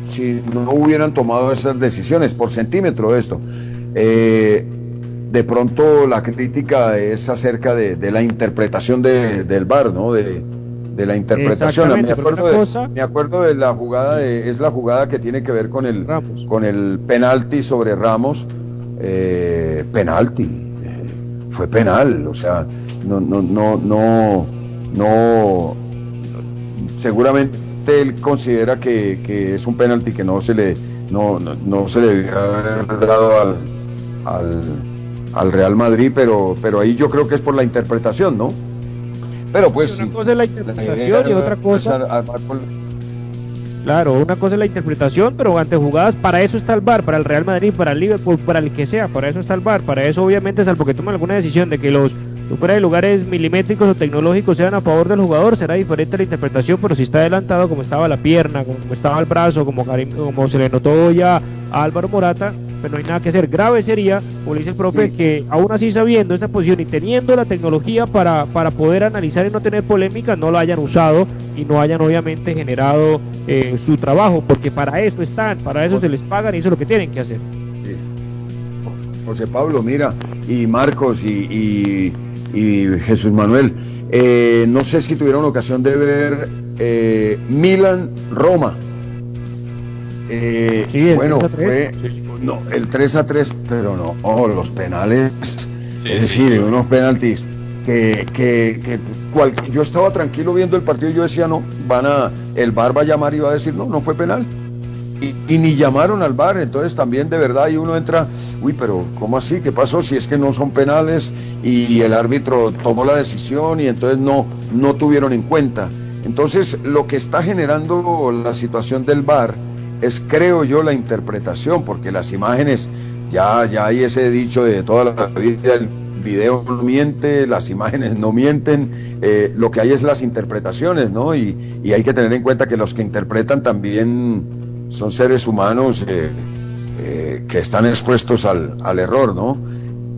si no hubieran tomado esas decisiones por centímetro esto. Eh, de pronto la crítica es acerca de, la interpretación del VAR, ¿no? De, de la interpretación. Me acuerdo, de, me acuerdo de la jugada, de, es la jugada que tiene que ver con el, con el penalti sobre Ramos. Eh, penalti, eh, fue penal, o sea, no, no, no, no, no, seguramente él considera que, que es un penalti que no se le, no, no, se le debe haber dado al, al, al Real Madrid, pero, pero ahí yo creo que es por la interpretación, ¿no? Pero pues. Una cosa es la interpretación y otra cosa. Claro, una cosa es la interpretación, pero ante jugadas, para eso está el bar, para el Real Madrid, para el Liverpool, para el que sea, para eso está el bar, para eso obviamente, salvo que tomen alguna decisión de que los fuera de lugares milimétricos o tecnológicos sean a favor del jugador, será diferente la interpretación, pero si está adelantado como estaba la pierna, como estaba el brazo, como, como se le notó ya a Álvaro Morata, pero no hay nada que hacer. Grave sería, como dice el profe, que aún así sabiendo esta posición y teniendo la tecnología para, para poder analizar y no tener polémica, no lo hayan usado y no hayan obviamente generado eh, su trabajo, porque para eso están, para eso se les pagan y eso es lo que tienen que hacer. José Pablo, mira, y Marcos y, Jesús Manuel, eh, no sé si tuvieron ocasión de ver eh, Milan-Roma. sí, bueno, fue, no, el 3 a 3, pero no, oh, los penales, es decir, unos penaltis que, que, que yo estaba tranquilo viendo el partido y yo decía, no, van a, el VAR va a llamar y va a decir, no, no fue penal. Y, ni llamaron al VAR, entonces también de verdad y uno entra, uy, pero ¿cómo así? ¿Qué pasó? Si es que no son penales y el árbitro tomó la decisión y entonces no, no tuvieron en cuenta. Entonces, lo que está generando la situación del VAR es, creo yo, la interpretación, porque las imágenes, ya, ya hay ese dicho de toda la vida, el video no miente, las imágenes no mienten, eh, lo que hay es las interpretaciones, ¿no? Y, hay que tener en cuenta que los que interpretan también son seres humanos eh, eh, que están expuestos al, al error, ¿no?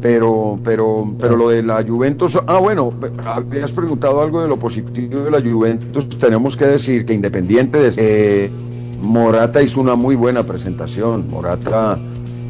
pero pero pero lo de la Juventus ah bueno habías preguntado algo de lo positivo de la Juventus tenemos que decir que independiente de Morata hizo una muy buena presentación. Morata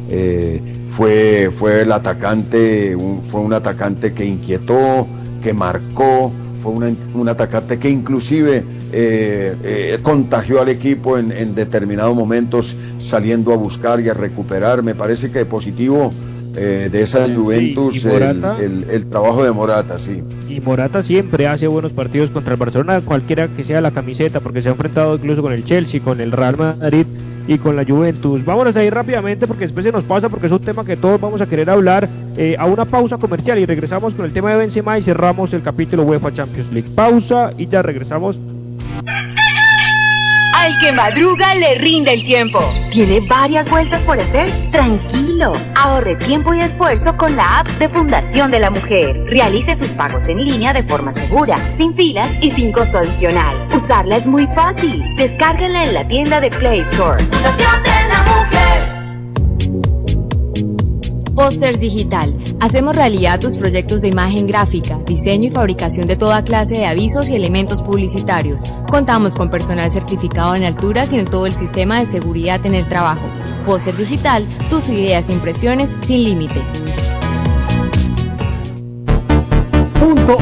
eh, fue, fue el atacante, fue un atacante que inquietó, que marcó, fue un atacante que inclusive eh, eh, contagió al equipo en, en determinados momentos saliendo a buscar y a recuperar. Me parece que positivo eh, de esa Juventus el, trabajo de Morata, sí. Y Morata siempre hace buenos partidos contra el Barcelona, cualquiera que sea la camiseta, porque se ha enfrentado incluso con el Chelsea, con el Real Madrid y con la Juventus. Vámonos ahí rápidamente porque después se nos pasa porque es un tema que todos vamos a querer hablar eh, a una pausa comercial y regresamos con el tema de Benzema y cerramos el capítulo UEFA Champions League. Pausa y ya regresamos. Al que madruga le rinde el tiempo. ¿Tiene varias vueltas por hacer? Tranquilo. Ahorre tiempo y esfuerzo con la app de Fundación de la Mujer. Realice sus pagos en línea de forma segura, sin filas y sin costo adicional. Usarla es muy fácil. Descárguenla en la tienda de Play Store. Fundación de la Mujer. Posters Digital. Hacemos realidad tus proyectos de imagen gráfica, diseño y fabricación de toda clase de avisos y elementos publicitarios. Contamos con personal certificado en alturas y en todo el sistema de seguridad en el trabajo. Poster Digital, tus ideas e impresiones sin límite.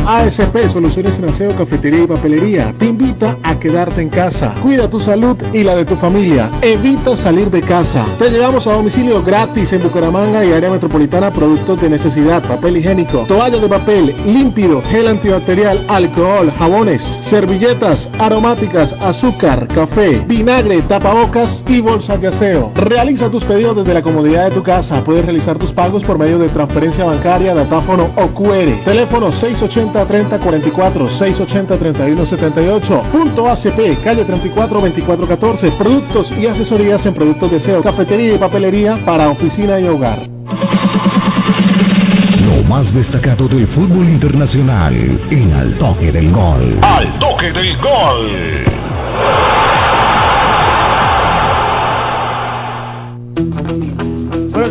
ASP Soluciones Aseo, Cafetería y Papelería te invita a quedarte en casa. Cuida tu salud y la de tu familia. Evita salir de casa. Te llevamos a domicilio gratis en Bucaramanga y área metropolitana productos de necesidad, papel higiénico, toalla de papel, límpido, gel antibacterial, alcohol, jabones, servilletas, aromáticas, azúcar, café, vinagre, tapabocas y bolsas de aseo. Realiza tus pedidos desde la comodidad de tu casa. Puedes realizar tus pagos por medio de transferencia bancaria, datáfono o QR. Teléfono 680 680 3044 680 3178 punto ACP calle 34 2414 productos y asesorías en productos de SEO cafetería y papelería para oficina y hogar. Lo más destacado del fútbol internacional en Al Toque del Gol. Al Toque del Gol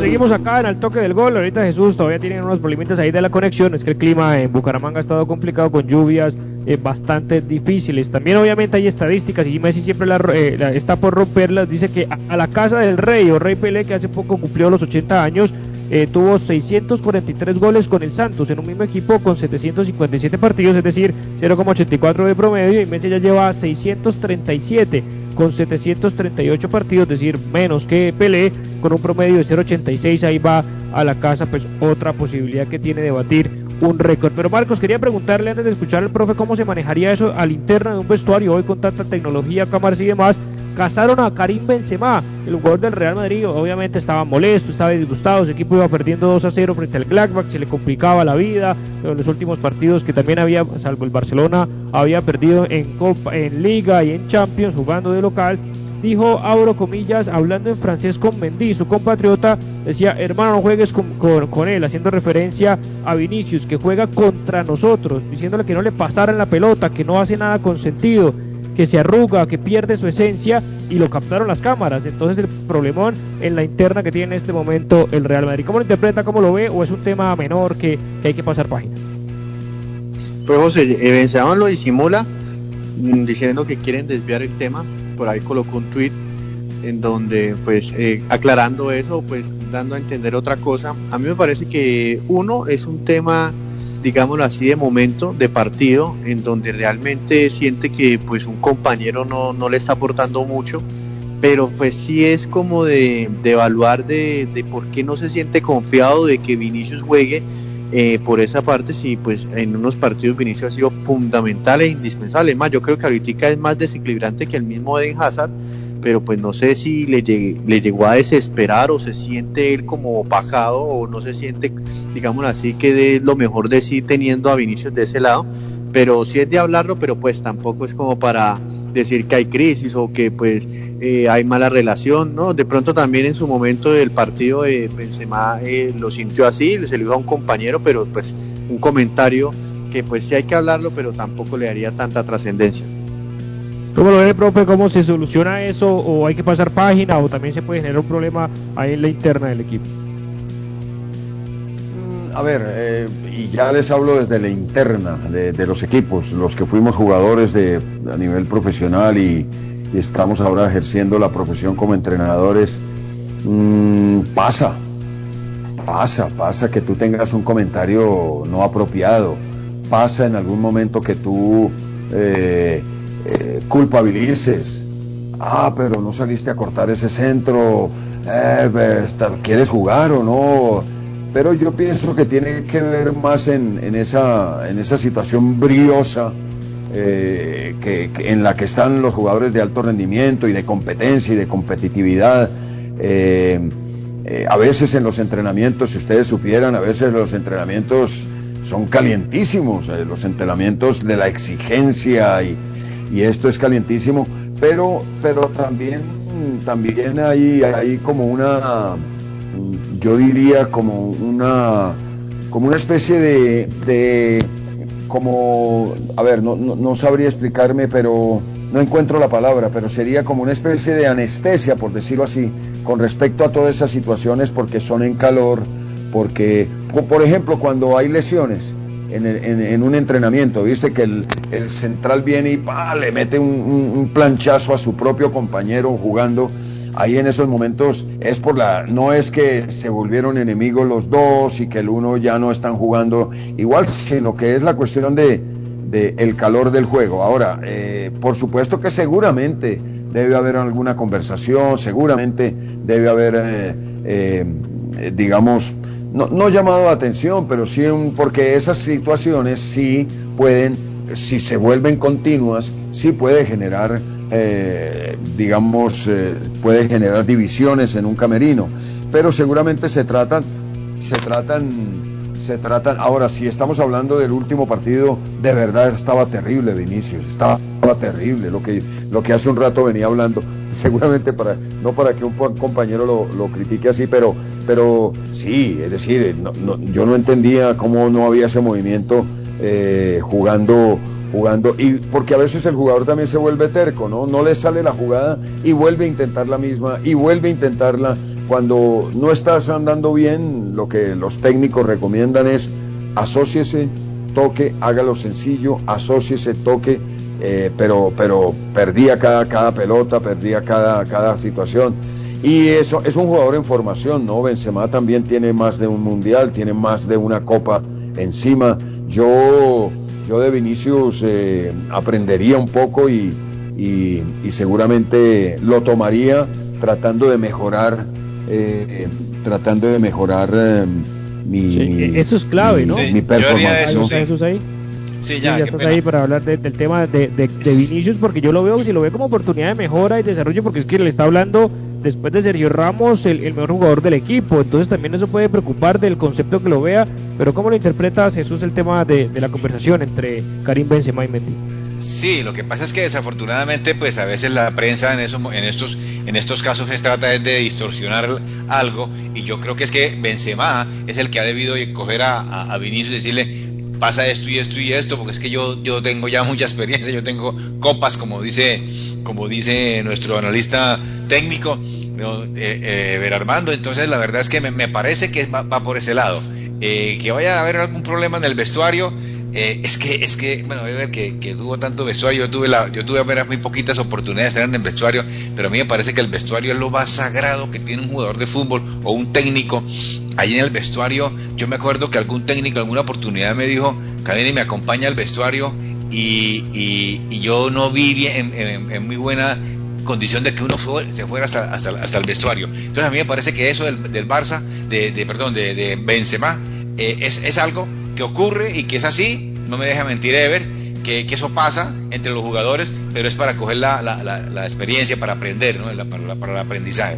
seguimos acá en el toque del gol. Ahorita Jesús todavía tienen unos problemitas ahí de la conexión. Es que el clima en Bucaramanga ha estado complicado con lluvias eh, bastante difíciles. También obviamente hay estadísticas y Messi siempre eh, la, está por romperlas. Dice que a, la casa del rey o rey Pelé que hace poco cumplió los 80 años eh, tuvo 643 goles con el Santos en un mismo equipo con 757 partidos, es decir, 0,84 de promedio, y Messi ya lleva 637 con 738 partidos, es decir, menos que Pelé, con un promedio de 0,86, ahí va a la casa, pues otra posibilidad que tiene de batir un récord. Pero Marcos, quería preguntarle antes de escuchar al profe cómo se manejaría eso al interno de un vestuario hoy con tanta tecnología, cámaras y demás. Casaron a Karim Benzema, el jugador del Real Madrid, obviamente estaba molesto, estaba disgustado, su equipo iba perdiendo 2 a 0 frente al Gladbach, se le complicaba la vida, en los últimos partidos que también había, salvo el Barcelona, había perdido en Copa, en Liga y en Champions jugando de local, dijo, abro comillas, hablando en francés con Mendy, su compatriota, decía, hermano, no juegues con, con, él, haciendo referencia a Vinicius, que juega contra nosotros, diciéndole que no le pasaran la pelota, que no hace nada con sentido, que se arruga, que pierde su esencia, y lo captaron las cámaras. Entonces el problemón en la interna que tiene en este momento el Real Madrid. ¿Cómo lo interpreta, cómo lo ve, o es un tema menor que, hay que pasar página? Pues José, Benzema lo disimula mm, diciendo que quieren desviar el tema por ahí colocó un tweet en donde pues eh, aclarando eso, pues dando a entender otra cosa. A mí me parece que uno es un tema, digámoslo así, de momento, de partido, en donde realmente siente que pues un compañero no, no le está aportando mucho, pero pues sí es como de, evaluar de, de, por qué no se siente confiado de que Vinicius juegue. Eh, por esa parte, sí, pues en unos partidos Vinicius ha sido fundamental e indispensable. más, yo creo que ahorita es más desequilibrante que el mismo Eden Hazard, pero pues no sé si le, le llegó a desesperar o se siente él como bajado o no se siente, digamos así, que es lo mejor de sí teniendo a Vinicius de ese lado, pero sí es de hablarlo, pero pues tampoco es como para decir que hay crisis o que pues eh, hay mala relación, ¿no? De pronto también en su momento del partido eh, Benzema eh, lo sintió así, se lo a un compañero, pero pues un comentario que pues sí hay que hablarlo, pero tampoco le daría tanta trascendencia. ¿Cómo lo ve, profe? ¿Cómo se soluciona eso? ¿O hay que pasar página? ¿O también se puede generar un problema ahí en la interna del equipo? Mm, a ver, eh, y ya les hablo desde la interna de, los equipos, los que fuimos jugadores de, a nivel profesional y, estamos ahora ejerciendo la profesión como entrenadores. Mm, pasa, pasa, pasa que tú tengas un comentario no apropiado, pasa en algún momento que tú eh, eh, culpabilices. Ah, pero no saliste a cortar ese centro. Eh, pues, ¿Quieres jugar o no? Pero yo pienso que tiene que ver más en, esa, situación briosa eh, en la que están los jugadores de alto rendimiento y de competencia y de competitividad. a veces en los entrenamientos, si ustedes supieran, a veces los entrenamientos son calientísimos, los entrenamientos de la exigencia y, y esto es calientísimo, pero, pero también, también hay, hay como una, yo diría como una, como una especie de, de como, a ver, no, no, sabría explicarme, pero no encuentro la palabra, pero sería como una especie de anestesia, por decirlo así, con respecto a todas esas situaciones, porque son en calor, porque, por ejemplo, cuando hay lesiones, en, un entrenamiento, viste que el, central viene y le mete un, planchazo a su propio compañero jugando. Ahí en esos momentos es por la, no es que se volvieron enemigos los dos y que el uno ya no están jugando igual, sino que es la cuestión de, el calor del juego. Ahora, eh, por supuesto que seguramente debe haber alguna conversación, seguramente debe haber, eh, eh, digamos, no, no llamado la atención, pero sí porque esas situaciones sí pueden, si se vuelven continuas, sí puede generar, eh, digamos, eh, puede generar divisiones en un camerino. Pero seguramente se tratan, se tratan, se tratan. Ahora, si estamos hablando del último partido, de verdad estaba terrible, Vinicius, estaba terrible, lo que, lo que hace un rato venía hablando, seguramente para, no para que un compañero lo, critique así, pero, pero sí, es decir, yo no entendía cómo no había ese movimiento eh, jugando, jugando, y porque a veces el jugador también se vuelve terco, ¿no? No le sale la jugada y vuelve a intentar la misma, y vuelve a intentarla. Cuando no estás andando bien, lo que los técnicos recomiendan es asóciese, toque, hágalo sencillo, asóciese, toque, eh, pero, pero perdía cada, cada pelota, perdía cada, cada situación. Y eso es un jugador en formación, ¿no? Benzema también tiene más de un mundial, tiene más de una copa encima. Yo, yo de Vinicius eh, aprendería un poco y, y, seguramente lo tomaría tratando de mejorar, eh, tratando de mejorar eh, mi, Eso es clave, ¿no? Mi performance. Eso, ahí? Sí, ya, estás ahí para hablar del tema de, de, Vinicius, porque yo lo veo, si lo veo como oportunidad de mejora y desarrollo, porque es que le está hablando después de Sergio Ramos el, mejor jugador del equipo, entonces también eso puede preocupar del concepto que lo vea, pero ¿cómo lo interpretas Jesús el tema de, la conversación entre Karim Benzema y Mendy? Sí, lo que pasa es que desafortunadamente, pues a veces la prensa en, eso, en, estos, en estos casos se trata de distorsionar algo, y yo creo que es que Benzema es el que ha debido coger a, a Vinicius y decirle, pasa esto y esto y esto, porque es que yo, yo tengo ya mucha experiencia, yo tengo copas, como dice, como dice nuestro analista técnico, eh, eh, Armando, entonces la verdad es que me, parece que va, por ese lado. Eh, que vaya a haber algún problema en el vestuario, eh, es que, es que, bueno, ver que, que, tuvo tanto vestuario, yo tuve la, yo tuve apenas muy poquitas oportunidades de en el vestuario, pero a mí me parece que el vestuario es lo más sagrado que tiene un jugador de fútbol o un técnico. Ahí en el vestuario, yo me acuerdo que algún técnico alguna oportunidad me dijo, y me acompaña al vestuario y, y, yo no vi en, en, muy buena condición de que uno se fuera hasta, hasta, hasta, el vestuario. Entonces a mí me parece que eso del, del Barça, de, perdón, de, Benzema, eh, es, es algo que ocurre y que es así, no me deja mentir Ever, que, que eso pasa entre los jugadores, pero es para coger la, la, la, experiencia, para aprender, ¿no? para, para el aprendizaje.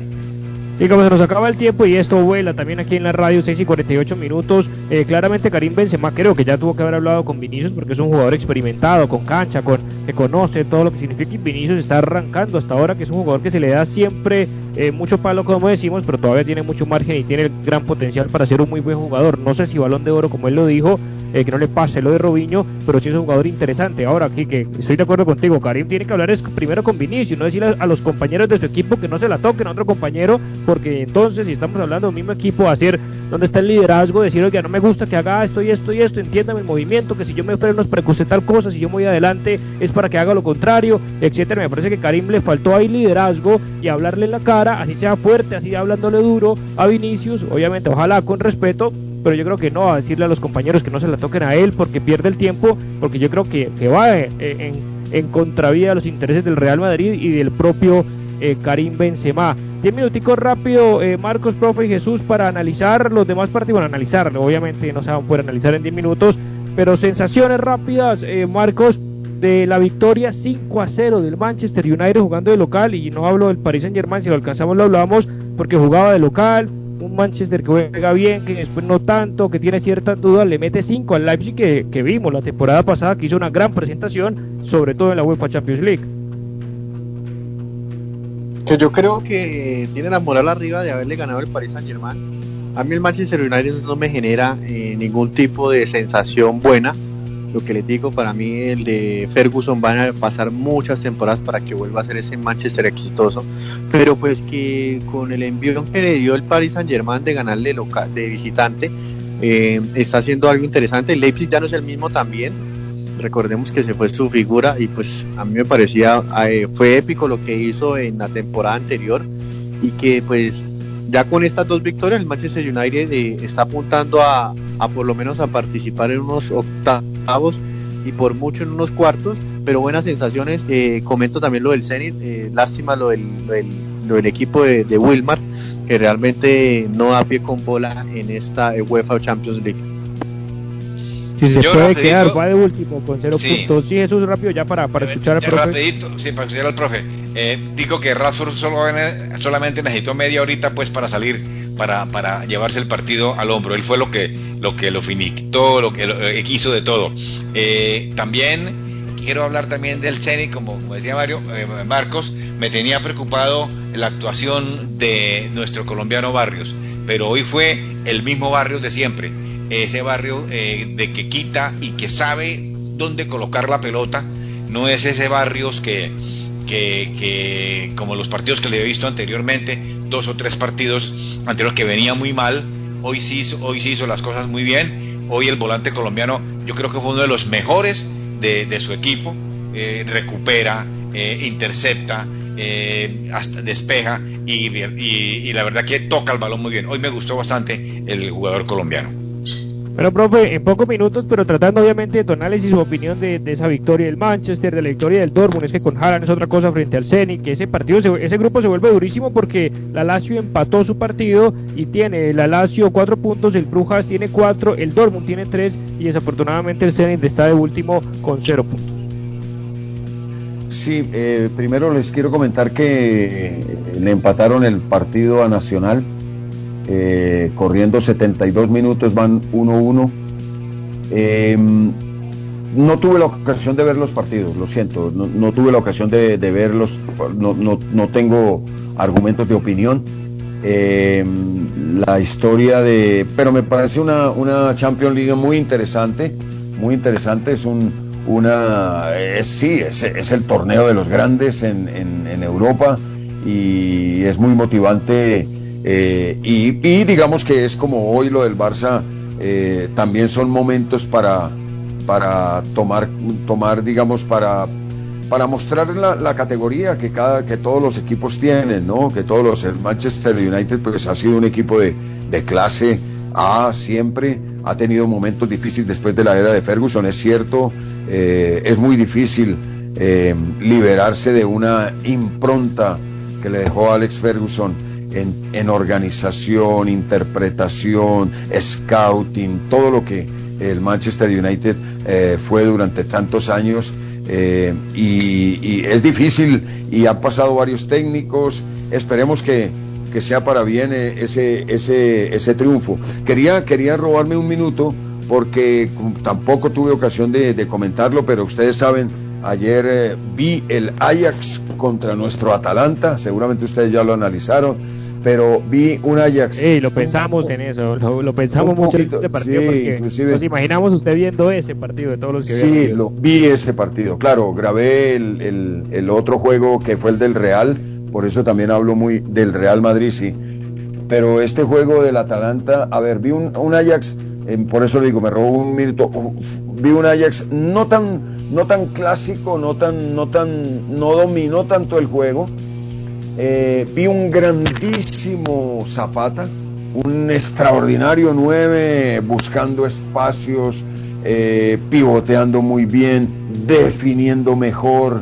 Y como se nos acaba el tiempo y esto vuela también aquí en la radio 6 y 48 minutos, eh, claramente Karim Benzema creo que ya tuvo que haber hablado con Vinicius porque es un jugador experimentado, con cancha, con que conoce todo lo que significa y Vinicius está arrancando hasta ahora que es un jugador que se le da siempre eh, mucho palo como decimos, pero todavía tiene mucho margen y tiene gran potencial para ser un muy buen jugador. No sé si balón de oro como él lo dijo, eh, que no le pase lo de Robinho, pero sí es un jugador interesante. Ahora, aquí que estoy de acuerdo contigo, Karim tiene que hablar es primero con Vinicius, no decirle a, los compañeros de su equipo que no se la toquen a otro compañero, porque entonces, si estamos hablando del mismo equipo, hacer donde está el liderazgo, decirle que no me gusta que haga esto y esto y esto, entiéndame el movimiento, que si yo me freno es para que usted tal cosa, si yo me voy adelante es para que haga lo contrario, etcétera. Me parece que Karim le faltó ahí liderazgo y hablarle en la cara, así sea fuerte, así hablándole duro a Vinicius, obviamente, ojalá con respeto, pero yo creo que no, a decirle a los compañeros que no se la toquen a él porque pierde el tiempo, porque yo creo que, va eh, en, en, contravía de los intereses del Real Madrid y del propio eh, Karim Benzema. Diez minuticos rápido, eh, Marcos, profe y Jesús, para analizar los demás partidos. Bueno, analizarlo, obviamente no se van a poder analizar en 10 minutos, pero sensaciones rápidas, Marcos, de la victoria 5 a 0 del Manchester United jugando de local. Y no hablo del Paris Saint Germain, si lo alcanzamos lo hablamos porque jugaba de local, un Manchester que juega bien, que después no tanto, que tiene ciertas dudas, le mete 5 al Leipzig que, vimos la temporada pasada, que hizo una gran presentación, sobre todo en la UEFA Champions League. Que yo creo que tiene la moral arriba de haberle ganado el Paris Saint Germain. A mí el Manchester United no me genera eh, ningún tipo de sensación buena lo que les digo, para mí el de Ferguson van a pasar muchas temporadas para que vuelva a ser ese Manchester exitoso, pero pues que con el envío que le dio el Paris Saint Germain de ganarle local, de visitante, eh, está haciendo algo interesante. Leipzig ya no es el mismo también. Recordemos que se fue su figura y pues a mí me parecía, eh, fue épico lo que hizo en la temporada anterior y que pues ya con estas dos victorias el Manchester United eh, está apuntando a, a, por lo menos a participar en unos octavos y por mucho en unos cuartos, pero buenas sensaciones. Eh, comento también lo del Zenit, eh, lástima lo del, lo del, equipo de, Wilmar, que realmente no da pie con bola en esta UEFA Champions League. Si se puede quedar, va de último con cero puntos. Sí, Jesús, rápido ya para, para escuchar al profe. Rapidito, sí, para escuchar al profe. Eh, digo que Radford solo, solamente necesitó media horita pues para salir, para, para llevarse el partido al hombro. Él fue lo que lo que lo finiquitó, lo que lo, eh, hizo de todo. Eh, también quiero hablar también del CENI, como, decía Mario, Marcos, me tenía preocupado la actuación de nuestro colombiano Barrios, pero hoy fue el mismo Barrios de siempre ese barrio eh, de que quita y que sabe dónde colocar la pelota, no es ese barrios que, que, como los partidos que le he visto anteriormente, dos o tres partidos anteriores que venía muy mal, hoy sí, hoy sí hizo las cosas muy bien, hoy el volante colombiano yo creo que fue uno de los mejores de, su equipo, eh, recupera, eh, intercepta, hasta despeja y, y, la verdad que toca el balón muy bien. Hoy me gustó bastante el jugador colombiano. Bueno, profe, en pocos minutos, pero tratando obviamente de tu análisis su opinión de, esa victoria del Manchester, de la victoria del Dortmund, es que con Haaland es otra cosa frente al Zenit, que ese partido, ese grupo se vuelve durísimo porque la Lazio empató su partido y tiene la Lazio cuatro puntos, el Brujas tiene cuatro, el Dortmund tiene tres y desafortunadamente el Zenit está de último con cero puntos. Sí, eh, primero les quiero comentar que le empataron el partido a Nacional eh, corriendo 72 minutos, van 1-1. Em, no tuve la ocasión de ver los partidos, lo siento, no, tuve la ocasión de, verlos, no, tengo argumentos de opinión. Em, la historia de, pero me parece una, una Champions League muy interesante, muy interesante, es un, una, sí, es, es, el torneo de los grandes en, en Europa y es muy motivante eh, y, digamos que es como hoy lo del Barça, eh, también son momentos para, para tomar, tomar, digamos, para, para mostrar la, categoría que, cada, que todos los equipos tienen, ¿no? Que todos los, el Manchester United pues ha sido un equipo de, de clase A siempre, ha tenido momentos difíciles después de la era de Ferguson, es cierto, eh, es muy difícil liberarse de una impronta que le dejó Alex Ferguson en, organización, interpretación, scouting, todo lo que el Manchester United eh, fue durante tantos años. Eh, y, es difícil y han pasado varios técnicos. Esperemos que, sea para bien eh, ese, ese, ese triunfo. Quería, quería robarme un minuto porque tampoco tuve ocasión de, comentarlo, pero ustedes saben, ayer vi el Ajax contra nuestro Atalanta, seguramente ustedes ya lo analizaron pero vi un Ajax. Sí, lo pensamos en eso, lo, pensamos mucho en este partido porque nos imaginamos usted viendo ese partido de todos los que Sí, lo, vi ese partido, claro, grabé el, el, otro juego que fue el del Real, por eso también hablo muy del Real Madrid, sí. Pero este juego del Atalanta, a ver, vi un, un Ajax, por eso le digo, me robó un minuto, vi un Ajax no tan, no tan clásico, no tan, no tan, no dominó tanto el juego, eh, vi un grandísimo Zapata, un extraordinario 9 buscando espacios, eh, pivoteando muy bien, definiendo mejor.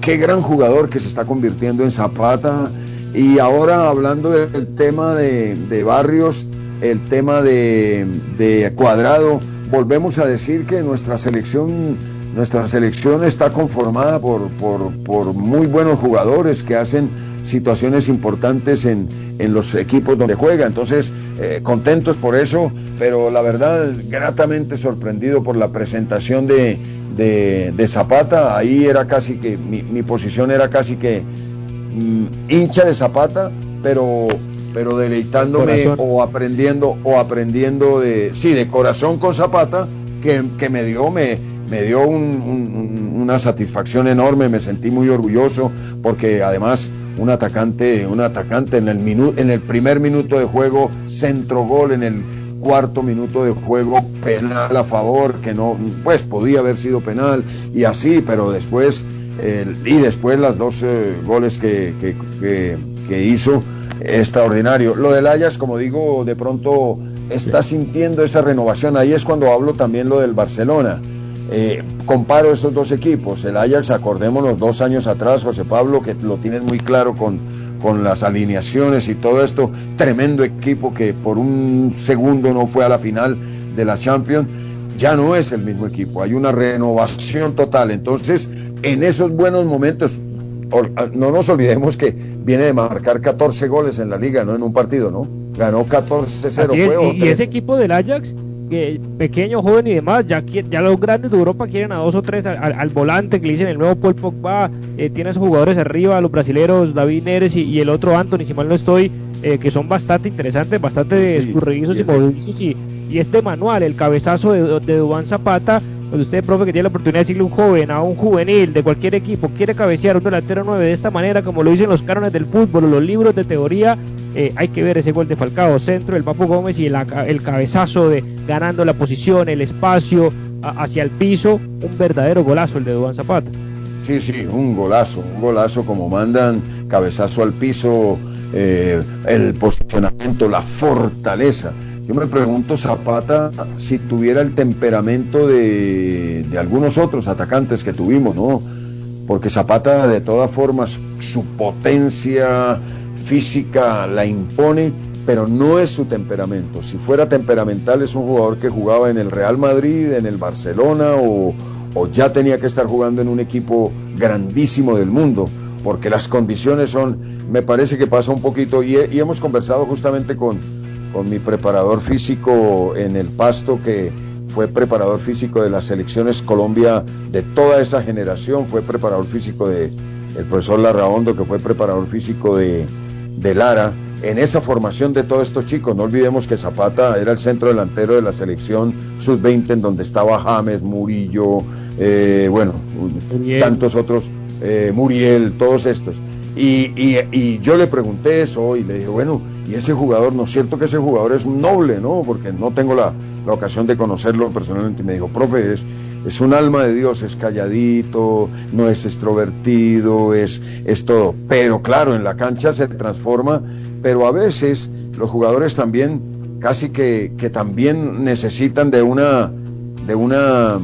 Qué gran jugador que se está convirtiendo en Zapata. Y ahora hablando del tema de, Barrios, el tema de, Cuadrado, volvemos a decir que nuestra selección nuestra selección está conformada por, por, muy buenos jugadores que hacen situaciones importantes en, en los equipos donde juega. Entonces, eh, contentos por eso, pero la verdad, gratamente sorprendido por la presentación de, de, Zapata. Ahí era casi que, mi, mi posición era casi que mm, hincha de Zapata, pero pero deleitándome o aprendiendo o aprendiendo de sí de corazón con Zapata que, que me dio me, me dio una satisfacción enorme me sentí muy orgulloso porque además un atacante, un atacante en el minuto, en el primer minuto de juego, centro gol en el cuarto minuto de juego, penal a favor, que no, pues podía haber sido penal y así, pero después, y después las dos goles que, que, que, hizo, extraordinario. Lo del Ayas, como digo, de pronto está sintiendo esa renovación, ahí es cuando hablo también lo del Barcelona eh, comparo esos dos equipos, el Ajax, acordémonos dos años atrás, José Pablo, que lo tienen muy claro con, con las alineaciones y todo esto, tremendo equipo que por un segundo no fue a la final de la Champions, ya no es el mismo equipo, hay una renovación total, entonces en esos buenos momentos, no nos olvidemos que viene de marcar 14 goles en la liga, no en un partido, ¿no? Ganó 14-0. Y, y ese equipo del Ajax que pequeño, joven y demás, ya, ya los grandes de Europa quieren a dos o tres al, volante que le dicen el nuevo Paul Pogba, eh, tiene a esos jugadores arriba, los brasileros David Neres y, el otro Anthony, si mal no estoy, eh, que son bastante interesantes, bastante escurridizos y movilizos y, y, este manual, el cabezazo de, de Dubán Zapata, donde usted, profe, que tiene la oportunidad de decirle a un joven, a un juvenil de cualquier equipo, quiere cabecear un delantero 9 de esta manera, como lo dicen los cánones del fútbol o los libros de teoría, eh, hay que ver ese gol de Falcao, centro el Papu Gómez y el, el cabezazo de ganando la posición, el espacio hacia el piso, un verdadero golazo el de Duván Zapata. Sí, sí, un golazo, un golazo como mandan, cabezazo al piso, eh, el posicionamiento, la fortaleza. Yo me pregunto, Zapata, si tuviera el temperamento de, de algunos otros atacantes que tuvimos, ¿no? Porque Zapata, de todas formas, su potencia física la impone, pero no es su temperamento. Si fuera temperamental, es un jugador que jugaba en el Real Madrid, en el Barcelona o, ya tenía que estar jugando en un equipo grandísimo del mundo, porque las condiciones son, me parece que pasa un poquito, y hemos conversado justamente con, con mi preparador físico en el pasto, que fue preparador físico de las selecciones Colombia de toda esa generación, fue preparador físico de el profesor Larraondo, que fue preparador físico de, de Lara, en esa formación de todos estos chicos. No olvidemos que Zapata era el centro delantero de la selección sub-20 en donde estaba James, Murillo, eh, bueno, Muriel. tantos otros, eh, Muriel, todos estos. Y, y, y, yo le pregunté eso y le dije, bueno, y ese jugador, ¿no es cierto que ese jugador es noble, no? Porque no tengo la, la ocasión de conocerlo personalmente. Y me dijo, profe, es, es un alma de Dios, es calladito, no es extrovertido, es, es todo. Pero claro, en la cancha se transforma, pero a veces los jugadores también, casi que, que también necesitan de una, de una,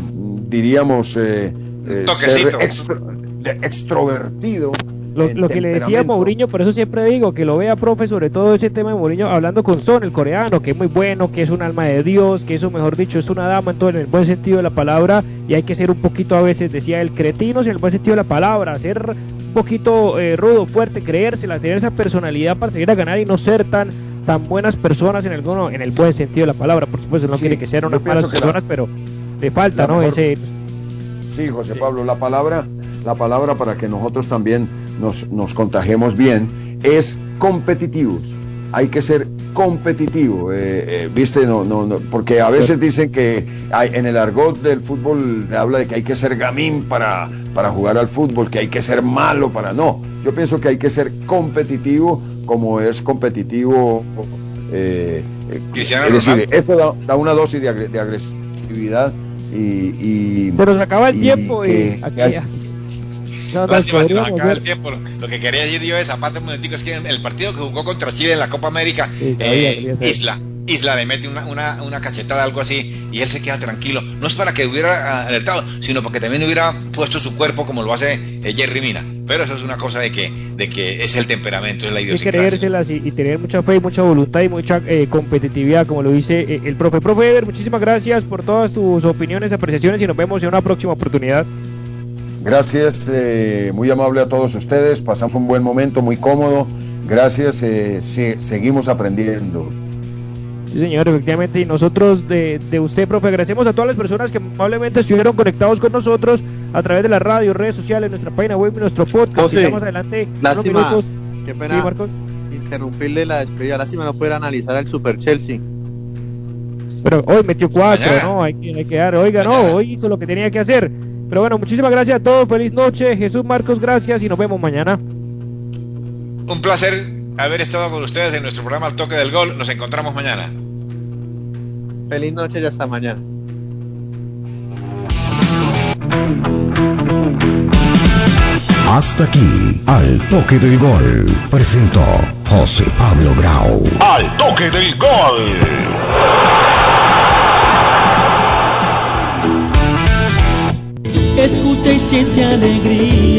diríamos, eh, eh, ser extro, extrovertido. Lo, lo, que le decía Mourinho, por eso siempre digo que lo vea, profe, sobre todo ese tema de Mourinho, hablando con Son, el coreano, que es muy bueno, que es un alma de Dios, que eso, mejor dicho, es una dama en todo en el buen sentido de la palabra, y hay que ser un poquito a veces, decía el cretino, en el buen sentido de la palabra, ser un poquito eh, rudo, fuerte, creérsela, tener esa personalidad para seguir a ganar y no ser tan tan buenas personas en el, no, en el buen sentido de la palabra, por supuesto, no sí, quiere que sean unas malas personas, la, pero le falta, ¿no? Mejor, Ese... Sí, José Pablo, la palabra, la palabra para que nosotros también nos, nos contagiemos bien, es competitivos. Hay que ser competitivo, eh, eh, viste, no, no, no, porque a veces dicen que hay, en el argot del fútbol habla de que hay que ser gamín para, para jugar al fútbol, que hay que ser malo para no. Yo pienso que hay que ser competitivo como es competitivo. Eh, es decir, eso da, da, una dosis de, de agresividad y, y, Se nos acaba el y tiempo y aquí, no, Lástima, se nos acaba el tiempo. Lo que quería decir yo de Zapata un momentico es que en el partido que jugó contra Chile en la Copa América, sí, eh, Isla, Isla le mete una, una, una, cachetada, algo así, y él se queda tranquilo. No es para que hubiera alertado, sino porque también hubiera puesto su cuerpo como lo hace eh, Jerry Mina. Pero eso es una cosa de que, de que es el temperamento, es la idiosincrasia. Y creérselas y, tener mucha fe y mucha voluntad y mucha eh, competitividad, como lo dice eh, el profe. Profe Ever, muchísimas gracias por todas tus opiniones, apreciaciones y nos vemos en una próxima oportunidad. Gracias, eh, muy amable a todos ustedes, pasamos un buen momento, muy cómodo. Gracias, eh, sí, seguimos aprendiendo. Sí, señor, efectivamente. Y nosotros de, de, usted, profe, agradecemos a todas las personas que amablemente estuvieron conectados con nosotros a través de la radio, redes sociales, nuestra página web, nuestro podcast. José, más adelante, lástima, minutos. Qué pena sí, Marcos. interrumpirle la despedida. Lástima no poder analizar al Super Chelsea. Pero hoy metió cuatro, Mañana. ¿no? Hay que, hay que dar. Oiga, Mañana. no, hoy hizo lo que tenía que hacer. Pero bueno, muchísimas gracias a todos. Feliz noche. Jesús Marcos, gracias y nos vemos mañana. Un placer haber estado con ustedes en nuestro programa Al Toque del Gol. Nos encontramos mañana. Feliz noche y hasta mañana. Hasta aquí, Al Toque del Gol, presentó José Pablo Grau. Al Toque del Gol. Escucha y siente alegría.